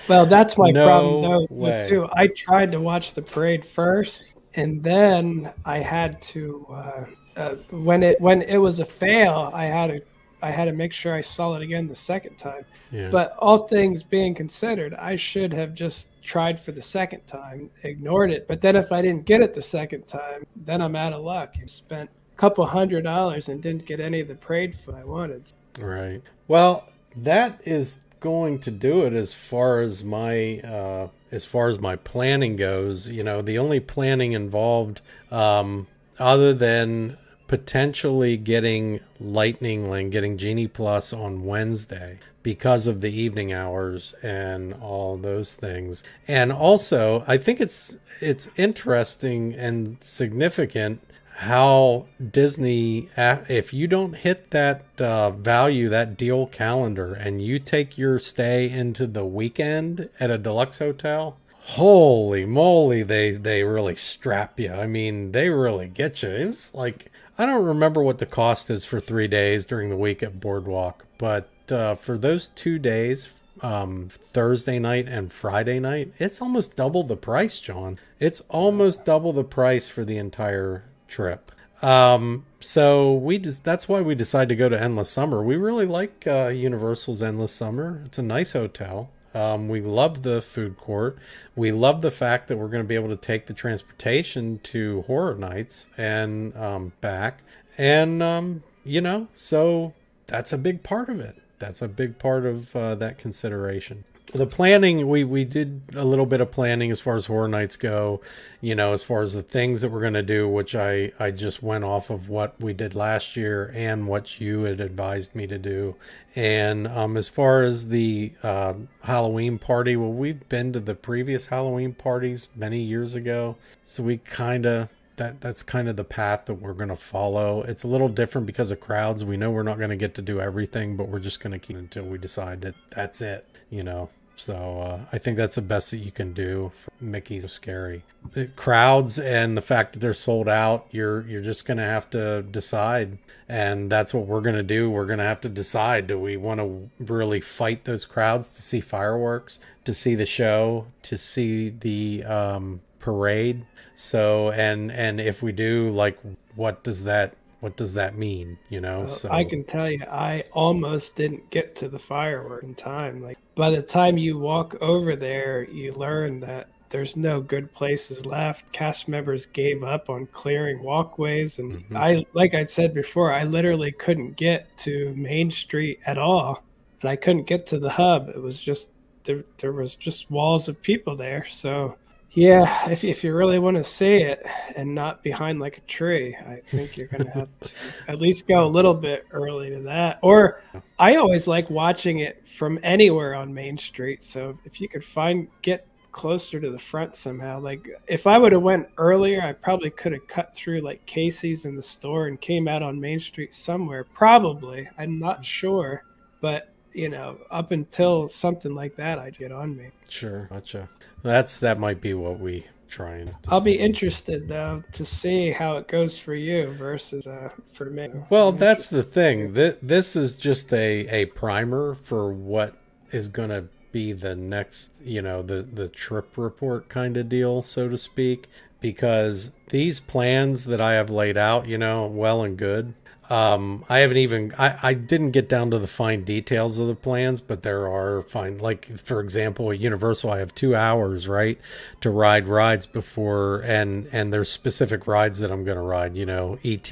Well, that's my No problem though way. too. I tried to watch the parade first, and then I had to uh, uh, when it when it was a fail, I had to I had to make sure I saw it again the second time. Yeah. But all things being considered, I should have just tried for the second time, ignored it. But then if I didn't get it the second time, then I'm out of luck. I spent couple hundred dollars and didn't get any of the parade food I wanted. Right. Well, that is going to do it as far as my uh, as far as my planning goes. You know, the only planning involved, um, other than potentially getting Lightning Lane, getting Genie Plus on Wednesday because of the evening hours and all those things. And also, I think it's it's interesting and significant how Disney, if you don't hit that uh, value, that deal calendar, and you take your stay into the weekend at a deluxe hotel, holy moly, they they really strap you. I mean, they really get you. It was like I don't remember what the cost is for three days during the week at Boardwalk, but uh, for those two days, um, Thursday night and Friday night, it's almost double the price, John. It's almost double the price for the entire trip. Um, so we just that's why we decided to go to Endless Summer. We really like uh, Universal's Endless Summer. It's a nice hotel. Um, we love the food court. We love the fact that we're going to be able to take the transportation to Horror Nights and um, back. And, um, you know, so that's a big part of it. That's a big part of uh, that consideration. The planning, we, we did a little bit of planning as far as Horror Nights go, you know, as far as the things that we're going to do, which I, I just went off of what we did last year and what you had advised me to do. And um, as far as the uh, Halloween party, well, we've been to the previous Halloween parties many years ago. So we kind of, that that's kind of the path that we're going to follow. It's a little different because of crowds. We know we're not going to get to do everything, but we're just going to keep until we decide that that's it, you know. So uh, I think that's the best that you can do for Mickey's Scary. The crowds and the fact that they're sold out, you're you're just gonna have to decide, and that's what we're gonna do. We're gonna have to decide: do we want to really fight those crowds to see fireworks, to see the show, to see the um, parade? So and and if we do, like, what does that what does that mean? You know, Well, so I can tell you, I almost didn't get to the firework in time. Like by the time you walk over there, you learn that there's no good places left. Cast members gave up on clearing walkways, and Mhm. I, like I said before, I literally couldn't get to Main Street at all, and I couldn't get to the hub. It was just there. There was just walls of people there. So. Yeah, if, if you really want to see it and not behind like a tree, I think you're going to have to at least go a little bit early to that. Or I always like watching it from anywhere on Main Street. So if you could find get closer to the front somehow, like if I would have went earlier, I probably could have cut through like Casey's in the store and came out on Main Street somewhere. Probably, I'm not mm-hmm. sure, but you know, up until something like that, I'd get on me. Sure, gotcha. That's that might be what we try and. I'll be interested though to see how it goes for you versus uh, for me. Well, I'm that's the thing. This, this is just a, a primer for what is going to be the next, you know, the, the trip report kind of deal, so to speak. Because these plans that I have laid out, you know, well and good. Um, I haven't even I, I didn't get down to the fine details of the plans, but there are fine like for example at Universal I have two hours, right, to ride rides before and and there's specific rides that I'm gonna ride, you know, ET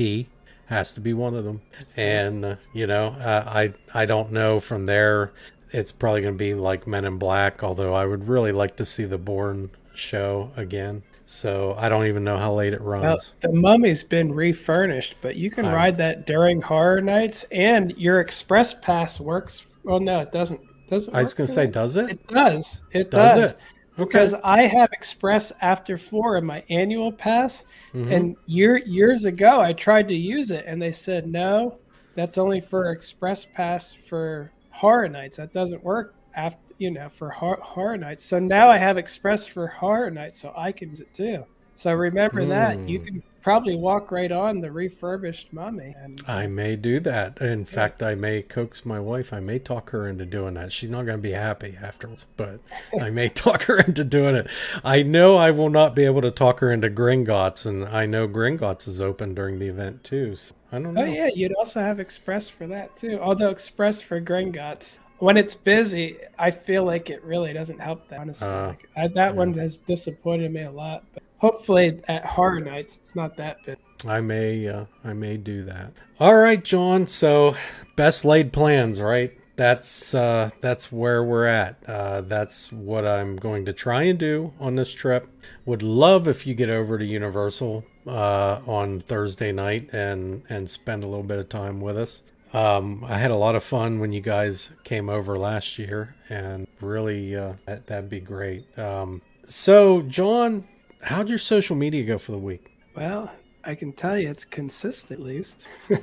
has to be one of them. And uh, you know, uh, I I don't know from there. It's probably going to be like Men in Black, although I would really like to see the Bourne show again. So I don't even know how late it runs. The mummy's been refurnished, but you can I've- ride that during horror nights, and your express pass works Well, no, it doesn't. Does it I was going to say, does it? It does. It Does does. it? Okay. Because I have Express After Four in my annual pass, Mhm. and year years ago I tried to use it, and they said no, that's only for Express Pass for horror nights. That doesn't work after you know for hor- horror nights. So now I have Express for horror nights, so I can use it too. So remember that you Hmm. can probably walk right on the refurbished mummy. And I may do that. In fact, I may coax my wife. I may talk her into doing that. She's not going to be happy afterwards, but I may talk her into doing it. I know I will not be able to talk her into Gringotts, and I know Gringotts is open during the event too. So I don't know. Oh yeah, you'd also have Express for that too. Although Express for Gringotts, when it's busy, I feel like it really doesn't help that. Honestly, Uh, like, I, that one has disappointed me a lot. But hopefully at horror nights, it's not that big. I may, uh, I may do that. All right, John. So, best laid plans, right? That's uh, that's where we're at. Uh, that's what I'm going to try and do on this trip. Would love if you get over to Universal uh, on Thursday night and and spend a little bit of time with us. Um, I had a lot of fun when you guys came over last year, and really, uh, that, that'd be great. Um, so, John, how'd your social media go for the week? Well, I can tell you it's consistent, at least.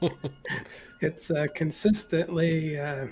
it's uh, consistently uh,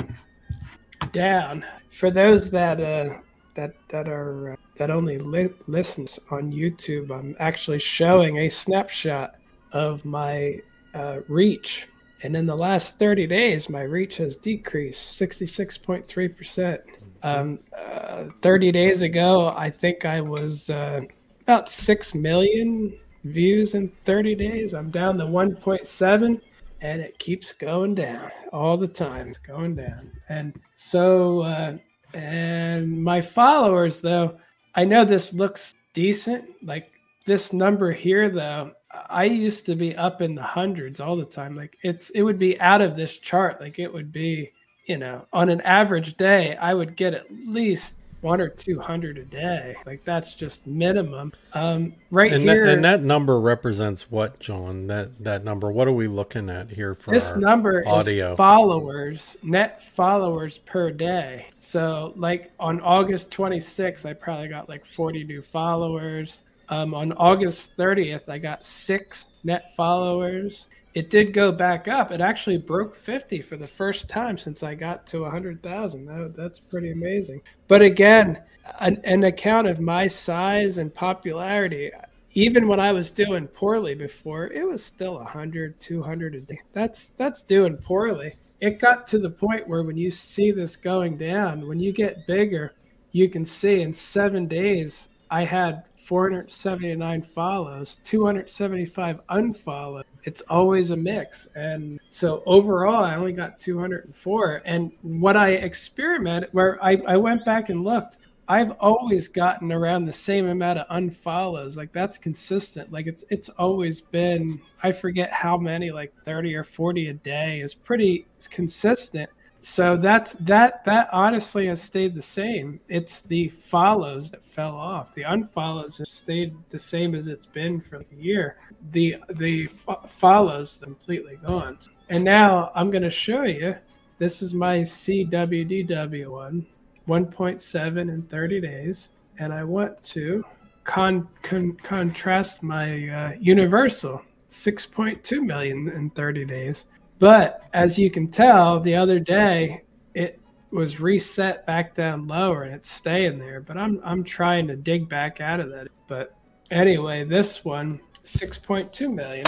down. For those that uh, that that are uh, that only li- listens on YouTube, I'm actually showing a snapshot of my uh, reach, and in the last 30 days, my reach has decreased 66.3 percent. Um, uh, 30 days ago, I think I was uh, about six million views in 30 days. I'm down to 1.7 and it keeps going down all the time. It's going down. And so, uh, and my followers, though, I know this looks decent. Like this number here, though, I used to be up in the hundreds all the time. Like it's, it would be out of this chart. Like it would be, you know, on an average day, I would get at least one or two hundred a day. Like that's just minimum. Um, right and here, that, and that number represents what, John? That that number. What are we looking at here for this number audio? is followers, net followers per day. So, like on August 26th, I probably got like 40 new followers. Um, on August 30th, I got six net followers. It did go back up. It actually broke 50 for the first time since I got to 100,000. That, that's pretty amazing. But again, an, an account of my size and popularity, even when I was doing poorly before, it was still 100, 200 a day. That's that's doing poorly. It got to the point where when you see this going down, when you get bigger, you can see in 7 days I had 479 follows, 275 unfollows. It's always a mix. And so overall, I only got 204. And what I experimented, where I, I went back and looked, I've always gotten around the same amount of unfollows. Like that's consistent. Like it's it's always been I forget how many, like 30 or 40 a day is pretty consistent. So that's that that honestly has stayed the same. It's the follows that fell off. The unfollows have stayed the same as it's been for a year. The the fo- follows completely gone. And now I'm going to show you. This is my See WDW one. 1.7 in 30 days, and I want to con, con contrast my uh, Universal 6.2 million in 30 days. But as you can tell, the other day it was reset back down lower and it's staying there. But I'm I'm trying to dig back out of that. But anyway, this one 6.2 million,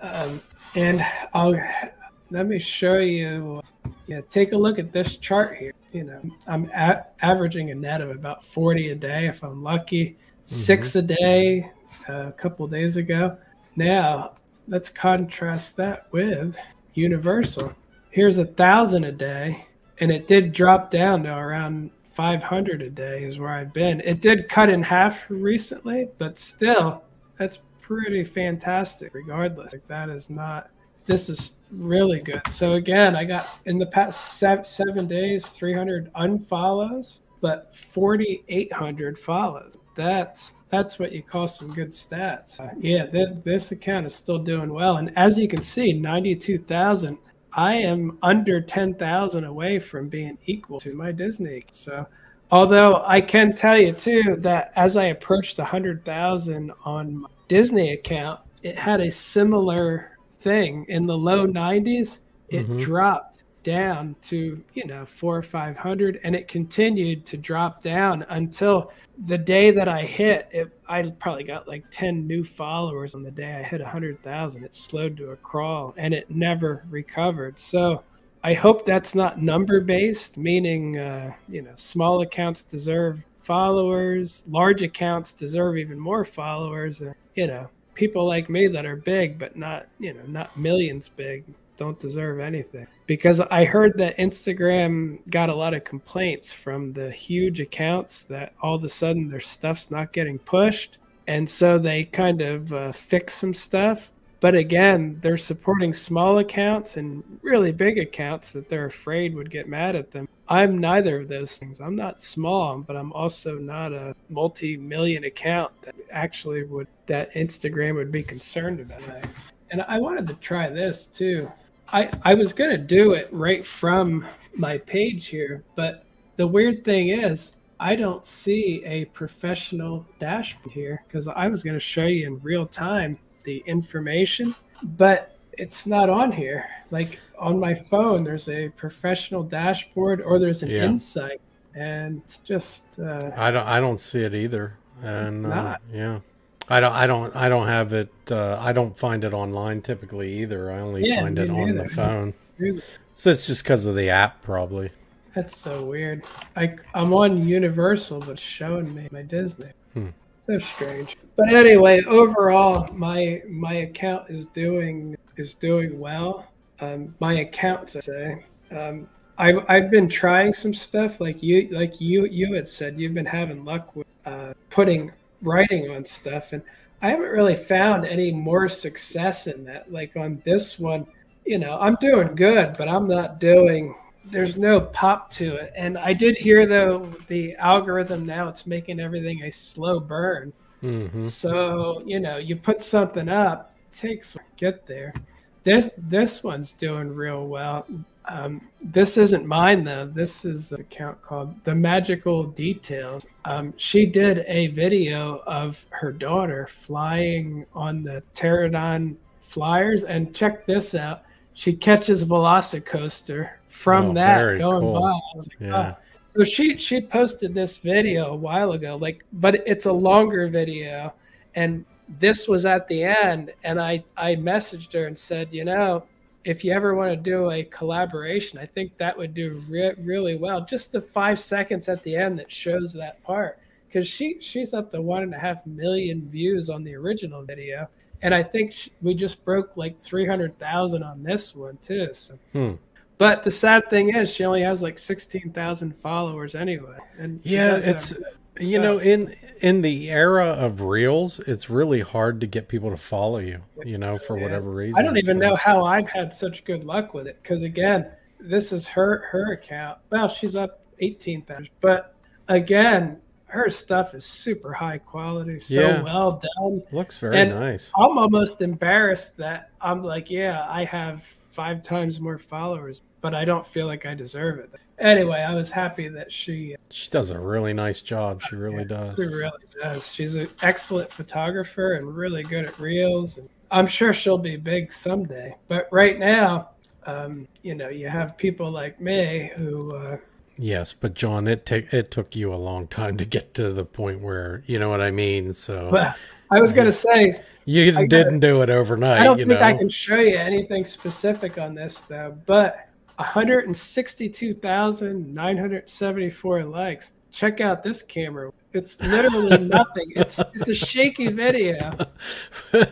um, and I'll let me show you. Yeah, take a look at this chart here. You know, I'm a- averaging a net of about 40 a day if I'm lucky, six a day uh, a couple days ago. Now, let's contrast that with Universal. Here's a thousand a day, and it did drop down to around 500 a day, is where I've been. It did cut in half recently, but still, that's pretty fantastic regardless. Like, that is not this is really good. So again, I got in the past seven, seven days, 300 unfollows, but 4,800 follows. That's that's what you call some good stats. Uh, yeah, th- this account is still doing well, and as you can see, 92,000 I am under 10,000 away from being equal to my Disney. So, although I can tell you too that as I approached 100,000 on my Disney account, it had a similar thing in the low 90s. It mm-hmm. dropped down to you know four or five hundred and it continued to drop down until the day that i hit it i probably got like 10 new followers on the day i hit 100000 it slowed to a crawl and it never recovered so i hope that's not number based meaning uh, you know small accounts deserve followers large accounts deserve even more followers and you know people like me that are big but not you know not millions big don't deserve anything. Because I heard that Instagram got a lot of complaints from the huge accounts that all of a sudden their stuff's not getting pushed. And so they kind of uh, fix some stuff. But again, they're supporting small accounts and really big accounts that they're afraid would get mad at them. I'm neither of those things. I'm not small, but I'm also not a multi-million account that actually would that Instagram would be concerned about. And I wanted to try this too. I, I was going to do it right from my page here, but the weird thing is, I don't see a professional dashboard here because I was going to show you in real time the information, but it's not on here. Like on my phone, there's a professional dashboard or there's an yeah. insight, and it's just. Uh, I don't. I don't see it either, and uh, yeah. I don't. I don't. I don't have it. Uh, I don't find it online typically either. I only yeah, find it on either. the phone. So it's just because of the app, probably. That's so weird. I I'm on Universal, but showing me my Disney. Hmm. So strange. But anyway, overall, my my account is doing is doing well. Um, my account, I say. Um, I've I've been trying some stuff like you like you you had said you've been having luck with uh, putting writing on stuff and I haven't really found any more success in that. Like on this one, you know, I'm doing good, but I'm not doing there's no pop to it. And I did hear though the algorithm now it's making everything a slow burn. Mm-hmm. So, you know, you put something up, takes get there. This this one's doing real well. Um, this isn't mine though. This is an account called The Magical Details. Um, she did a video of her daughter flying on the Pterodon flyers, and check this out. She catches Velocicoaster from oh, that going cool. by. Like, yeah. Oh. So she she posted this video a while ago, like, but it's a longer video, and this was at the end, and I I messaged her and said, you know, if you ever want to do a collaboration, I think that would do re- really well. Just the five seconds at the end that shows that part, because she she's up to one and a half million views on the original video, and I think she, we just broke like three hundred thousand on this one too. So. Hmm. But the sad thing is, she only has like sixteen thousand followers anyway, and yeah, it's you know in in the era of reels it's really hard to get people to follow you you know for whatever reason i don't even so. know how i've had such good luck with it because again this is her her account. Well she's up 18000 but again her stuff is super high quality so yeah. well done. Looks very and nice. I'm almost embarrassed that i'm like yeah i have five times more followers but i don't feel like i deserve it anyway, I was happy that she. She does a really nice job. She really does. She really does. She's an excellent photographer and really good at reels. And I'm sure she'll be big someday. But right now, um, you know, you have people like me who. Uh, yes, but John, it took it took you a long time to get to the point where you know what I mean. So. Well, I was going to say. You I didn't gotta, do it overnight. I don't think know? I can show you anything specific on this though, but 162,974 likes. Check out this camera. It's literally nothing. It's it's a shaky video.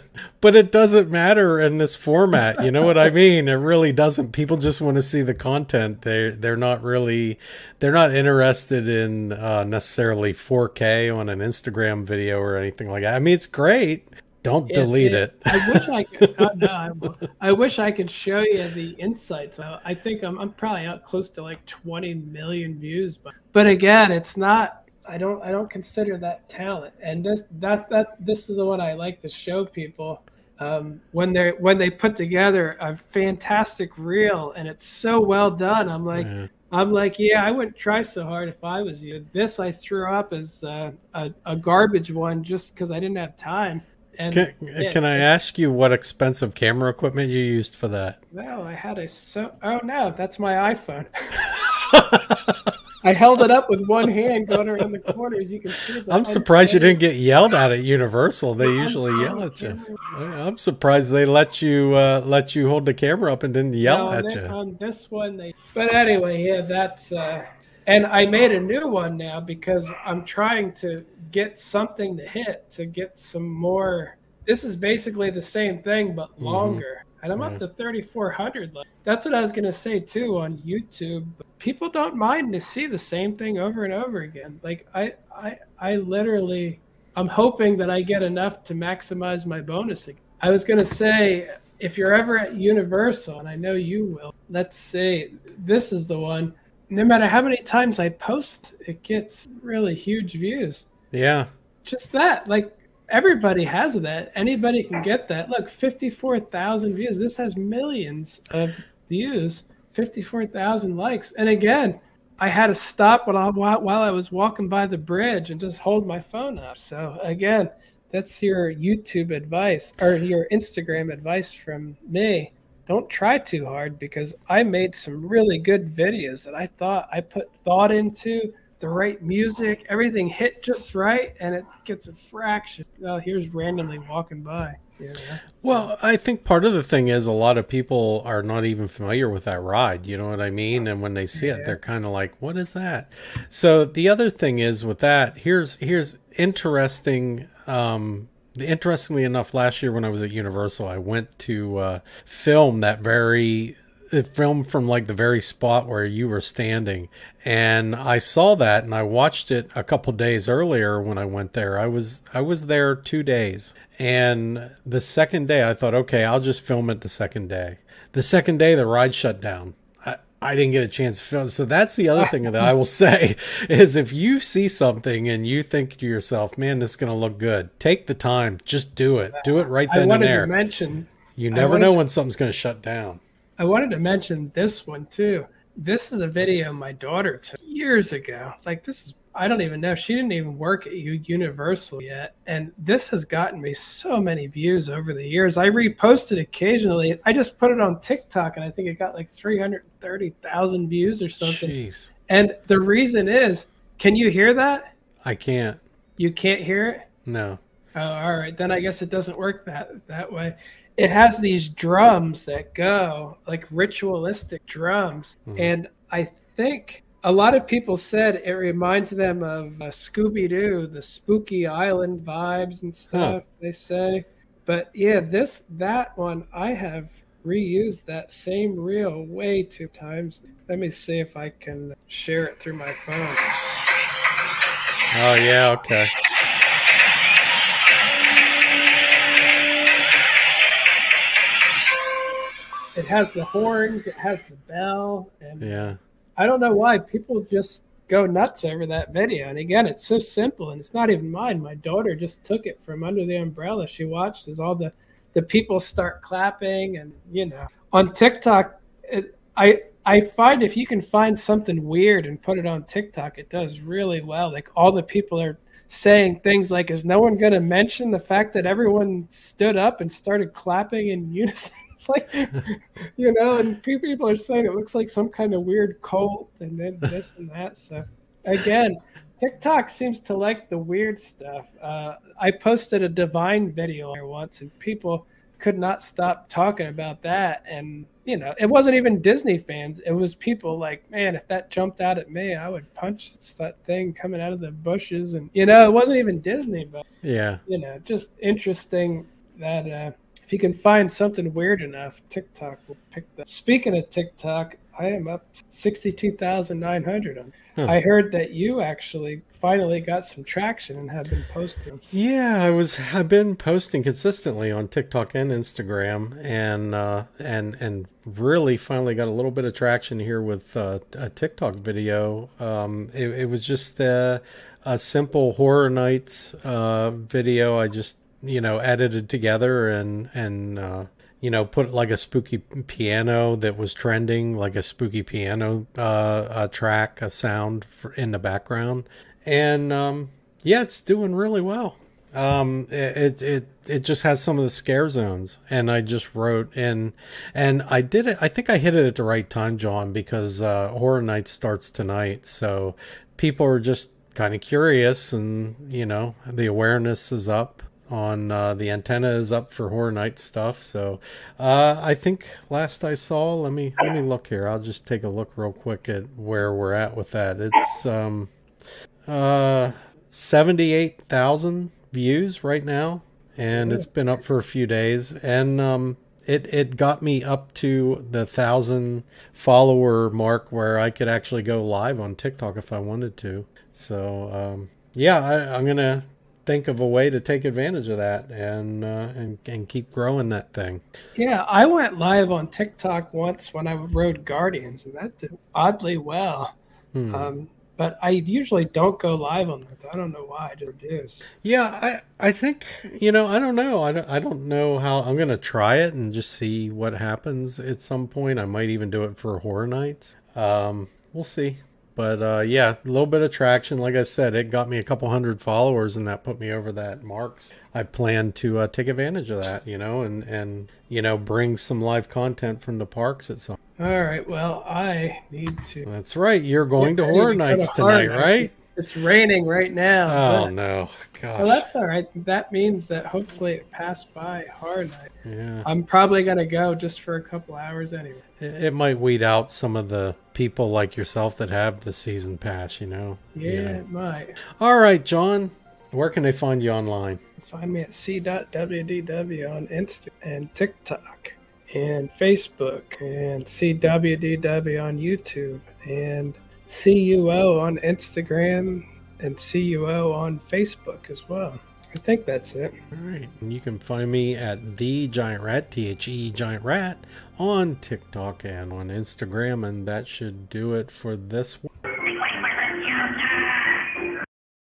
but it doesn't matter in this format. You know what I mean? It really doesn't. People just want to see the content. They they're not really they're not interested in uh, necessarily 4K on an Instagram video or anything like that. I mean, it's great. Don't delete it. it. I wish I could. Oh, no, I, I, wish I could show you the insights. I, I think I'm, I'm probably out close to like 20 million views, but but again, it's not. I don't I don't consider that talent. And this that that this is the one I like to show people. um, when they when they put together a fantastic reel and it's so well done. I'm like, yeah. I'm like, yeah, I wouldn't try so hard if I was you. This I threw up as uh, a, a garbage one just because I didn't have time. And can, yeah, can I ask you what expensive camera equipment you used for that? No, I had a so. Oh no, that's my iPhone. I held it up with one hand going around the corners. You can see. I'm surprised you didn't get yelled at at Universal. They usually yell at you. I'm surprised they let you uh, let you hold the camera up and didn't yell no, at you. On this one, they. But anyway, yeah, that's. Uh, and I made a new one now because I'm trying to get something to hit to get some more. This is basically the same thing but mm-hmm. longer. Mm-hmm and I'm up to 3,400. That's what I was gonna say too on YouTube. People don't mind to see the same thing over and over again. Like I, I, I literally, I'm hoping that I get enough to maximize my bonus. I was gonna say, if you're ever at Universal, and I know you will, let's say this is the one. No matter how many times I post, it gets really huge views. Yeah. Just that, like everybody has that. Anybody can get that. Look, 54,000 views. This has millions of views, 54,000 likes. And again, I had to stop while I, while I was walking by the bridge and just hold my phone up. So again, that's your YouTube advice or your Instagram advice from me. Don't try too hard because I made some really good videos that I thought I put thought into the right music, everything hit just right, and it gets a fraction. Well, here's randomly walking by. Yeah. Well, I think part of the thing is a lot of people are not even familiar with that ride. You know what I mean? And when they see yeah. it, they're kind of like, "What is that?" So the other thing is with that. Here's here's interesting. Um, interestingly enough, last year when I was at Universal, I went to uh, film that very filmed from like the very spot where you were standing. And i saw that and i watched it a couple days earlier when i went there. I was i was there two days. And the second day i thought okay i'll just film it the second day. The second day the ride shut down. I, I didn't get a chance to film. So that's the other thing that i will say is if you see something and you think to yourself man this is going to look good take the time. Just do it. Do it right then and there. mention you never know when something's going to shut down I wanted to mention this one too. This is a video my daughter took years ago. Like this is I don't even know. She didn't even work at Universal yet. And this has gotten me so many views over the years. I repost it occasionally. I just put it on TikTok and I think it got like 330,000 views or something. Jeez. And the reason is, can you hear that? I can't. You can't hear it? No. Oh, all right. Then I guess it doesn't work that that way it has these drums that go like ritualistic drums mm-hmm. and i think a lot of people said it reminds them of uh, scooby-doo the spooky island vibes and stuff huh. they say but yeah this that one i have reused that same reel way two times let me see if i can share it through my phone oh yeah okay it has the horns, it has the bell, and yeah, I don't know why people just go nuts over that video. And again, it's so simple, and it's not even mine. My daughter just took it from under the umbrella. She watched as all the the people start clapping, and you know, on TikTok, it, I I find if you can find something weird and put it on TikTok, it does really well. Like all the people are saying things like, "Is no one going to mention the fact that everyone stood up and started clapping in unison?" It's like, you know, and people are saying it looks like some kind of weird cult and then this and that. So, again, TikTok seems to like the weird stuff. Uh, I posted a DiVine video once, and people could not stop talking about that. And you know, it wasn't even Disney fans. It was people like, man, if that jumped out at me, I would punch that thing coming out of the bushes. And you know, it wasn't even Disney, but yeah, you know, just interesting that uh, if you can find something weird enough, TikTok will pick that. Speaking of TikTok, I am up to 62,900. Huh. I heard that you actually finally got some traction and have been posting. Yeah, I was I've been posting consistently on TikTok and Instagram and uh, and and really finally got a little bit of traction here with uh, a TikTok video. Um, it, it, was just uh, a simple horror nights uh, video. I just you know, edited together and and uh, you know, put like a spooky piano that was trending, like a spooky piano uh, a track, a sound for, in the background, and um, yeah, it's doing really well. Um, it it it just has some of the scare zones, and I just wrote and and I did it. I think I hit it at the right time, John, because uh, Horror Nights starts tonight, so people are just kind of curious, and you know, the awareness is up on uh, the antenna is up for Horror Night stuff. So uh, I think last I saw, let me let me look here. I'll just take a look real quick at where we're at with that. It's um, uh, seventy eight thousand views right now, and it's been up for a few days, and um, it it got me up to the thousand follower mark where I could actually go live on TikTok if I wanted to. So um, yeah, I, I'm gonna think of a way to take advantage of that and uh, and and keep growing that thing. Yeah, I went live on TikTok once when I rode Guardians, and that did oddly well. Hmm. Um, but I usually don't go live on that. I don't know why. I just do. This. Yeah, I I think you know I don't know. I don't I don't know how I'm gonna try it and just see what happens at some point. I might even do it for horror nights. Um, we'll see. But uh, yeah, a little bit of traction. Like I said, it got me a couple hundred followers, and that put me over that marks. I plan to uh, take advantage of that, you know, and and you know bring some live content from the parks at some. All right. Well, I need to. That's right. You're going to Horror Nights to tonight, right? It's raining right now. Oh no, gosh. Well, that's all right. That means that hopefully it passed by hard night. Yeah. I'm probably gonna go just for a couple hours anyway. It, it, might weed out some of the people like yourself that have the season pass. You know. Yeah, you know. it might. All right, John. Where can they find you online? Find me at see.wdw on Insta and TikTok and Facebook and See WDW on YouTube and See UO on Instagram and See UO on Facebook as well. I think that's it. All right. And you can find me at the Giant Rat, T H E Giant Rat, on TikTok and on Instagram. And that should do it for this one.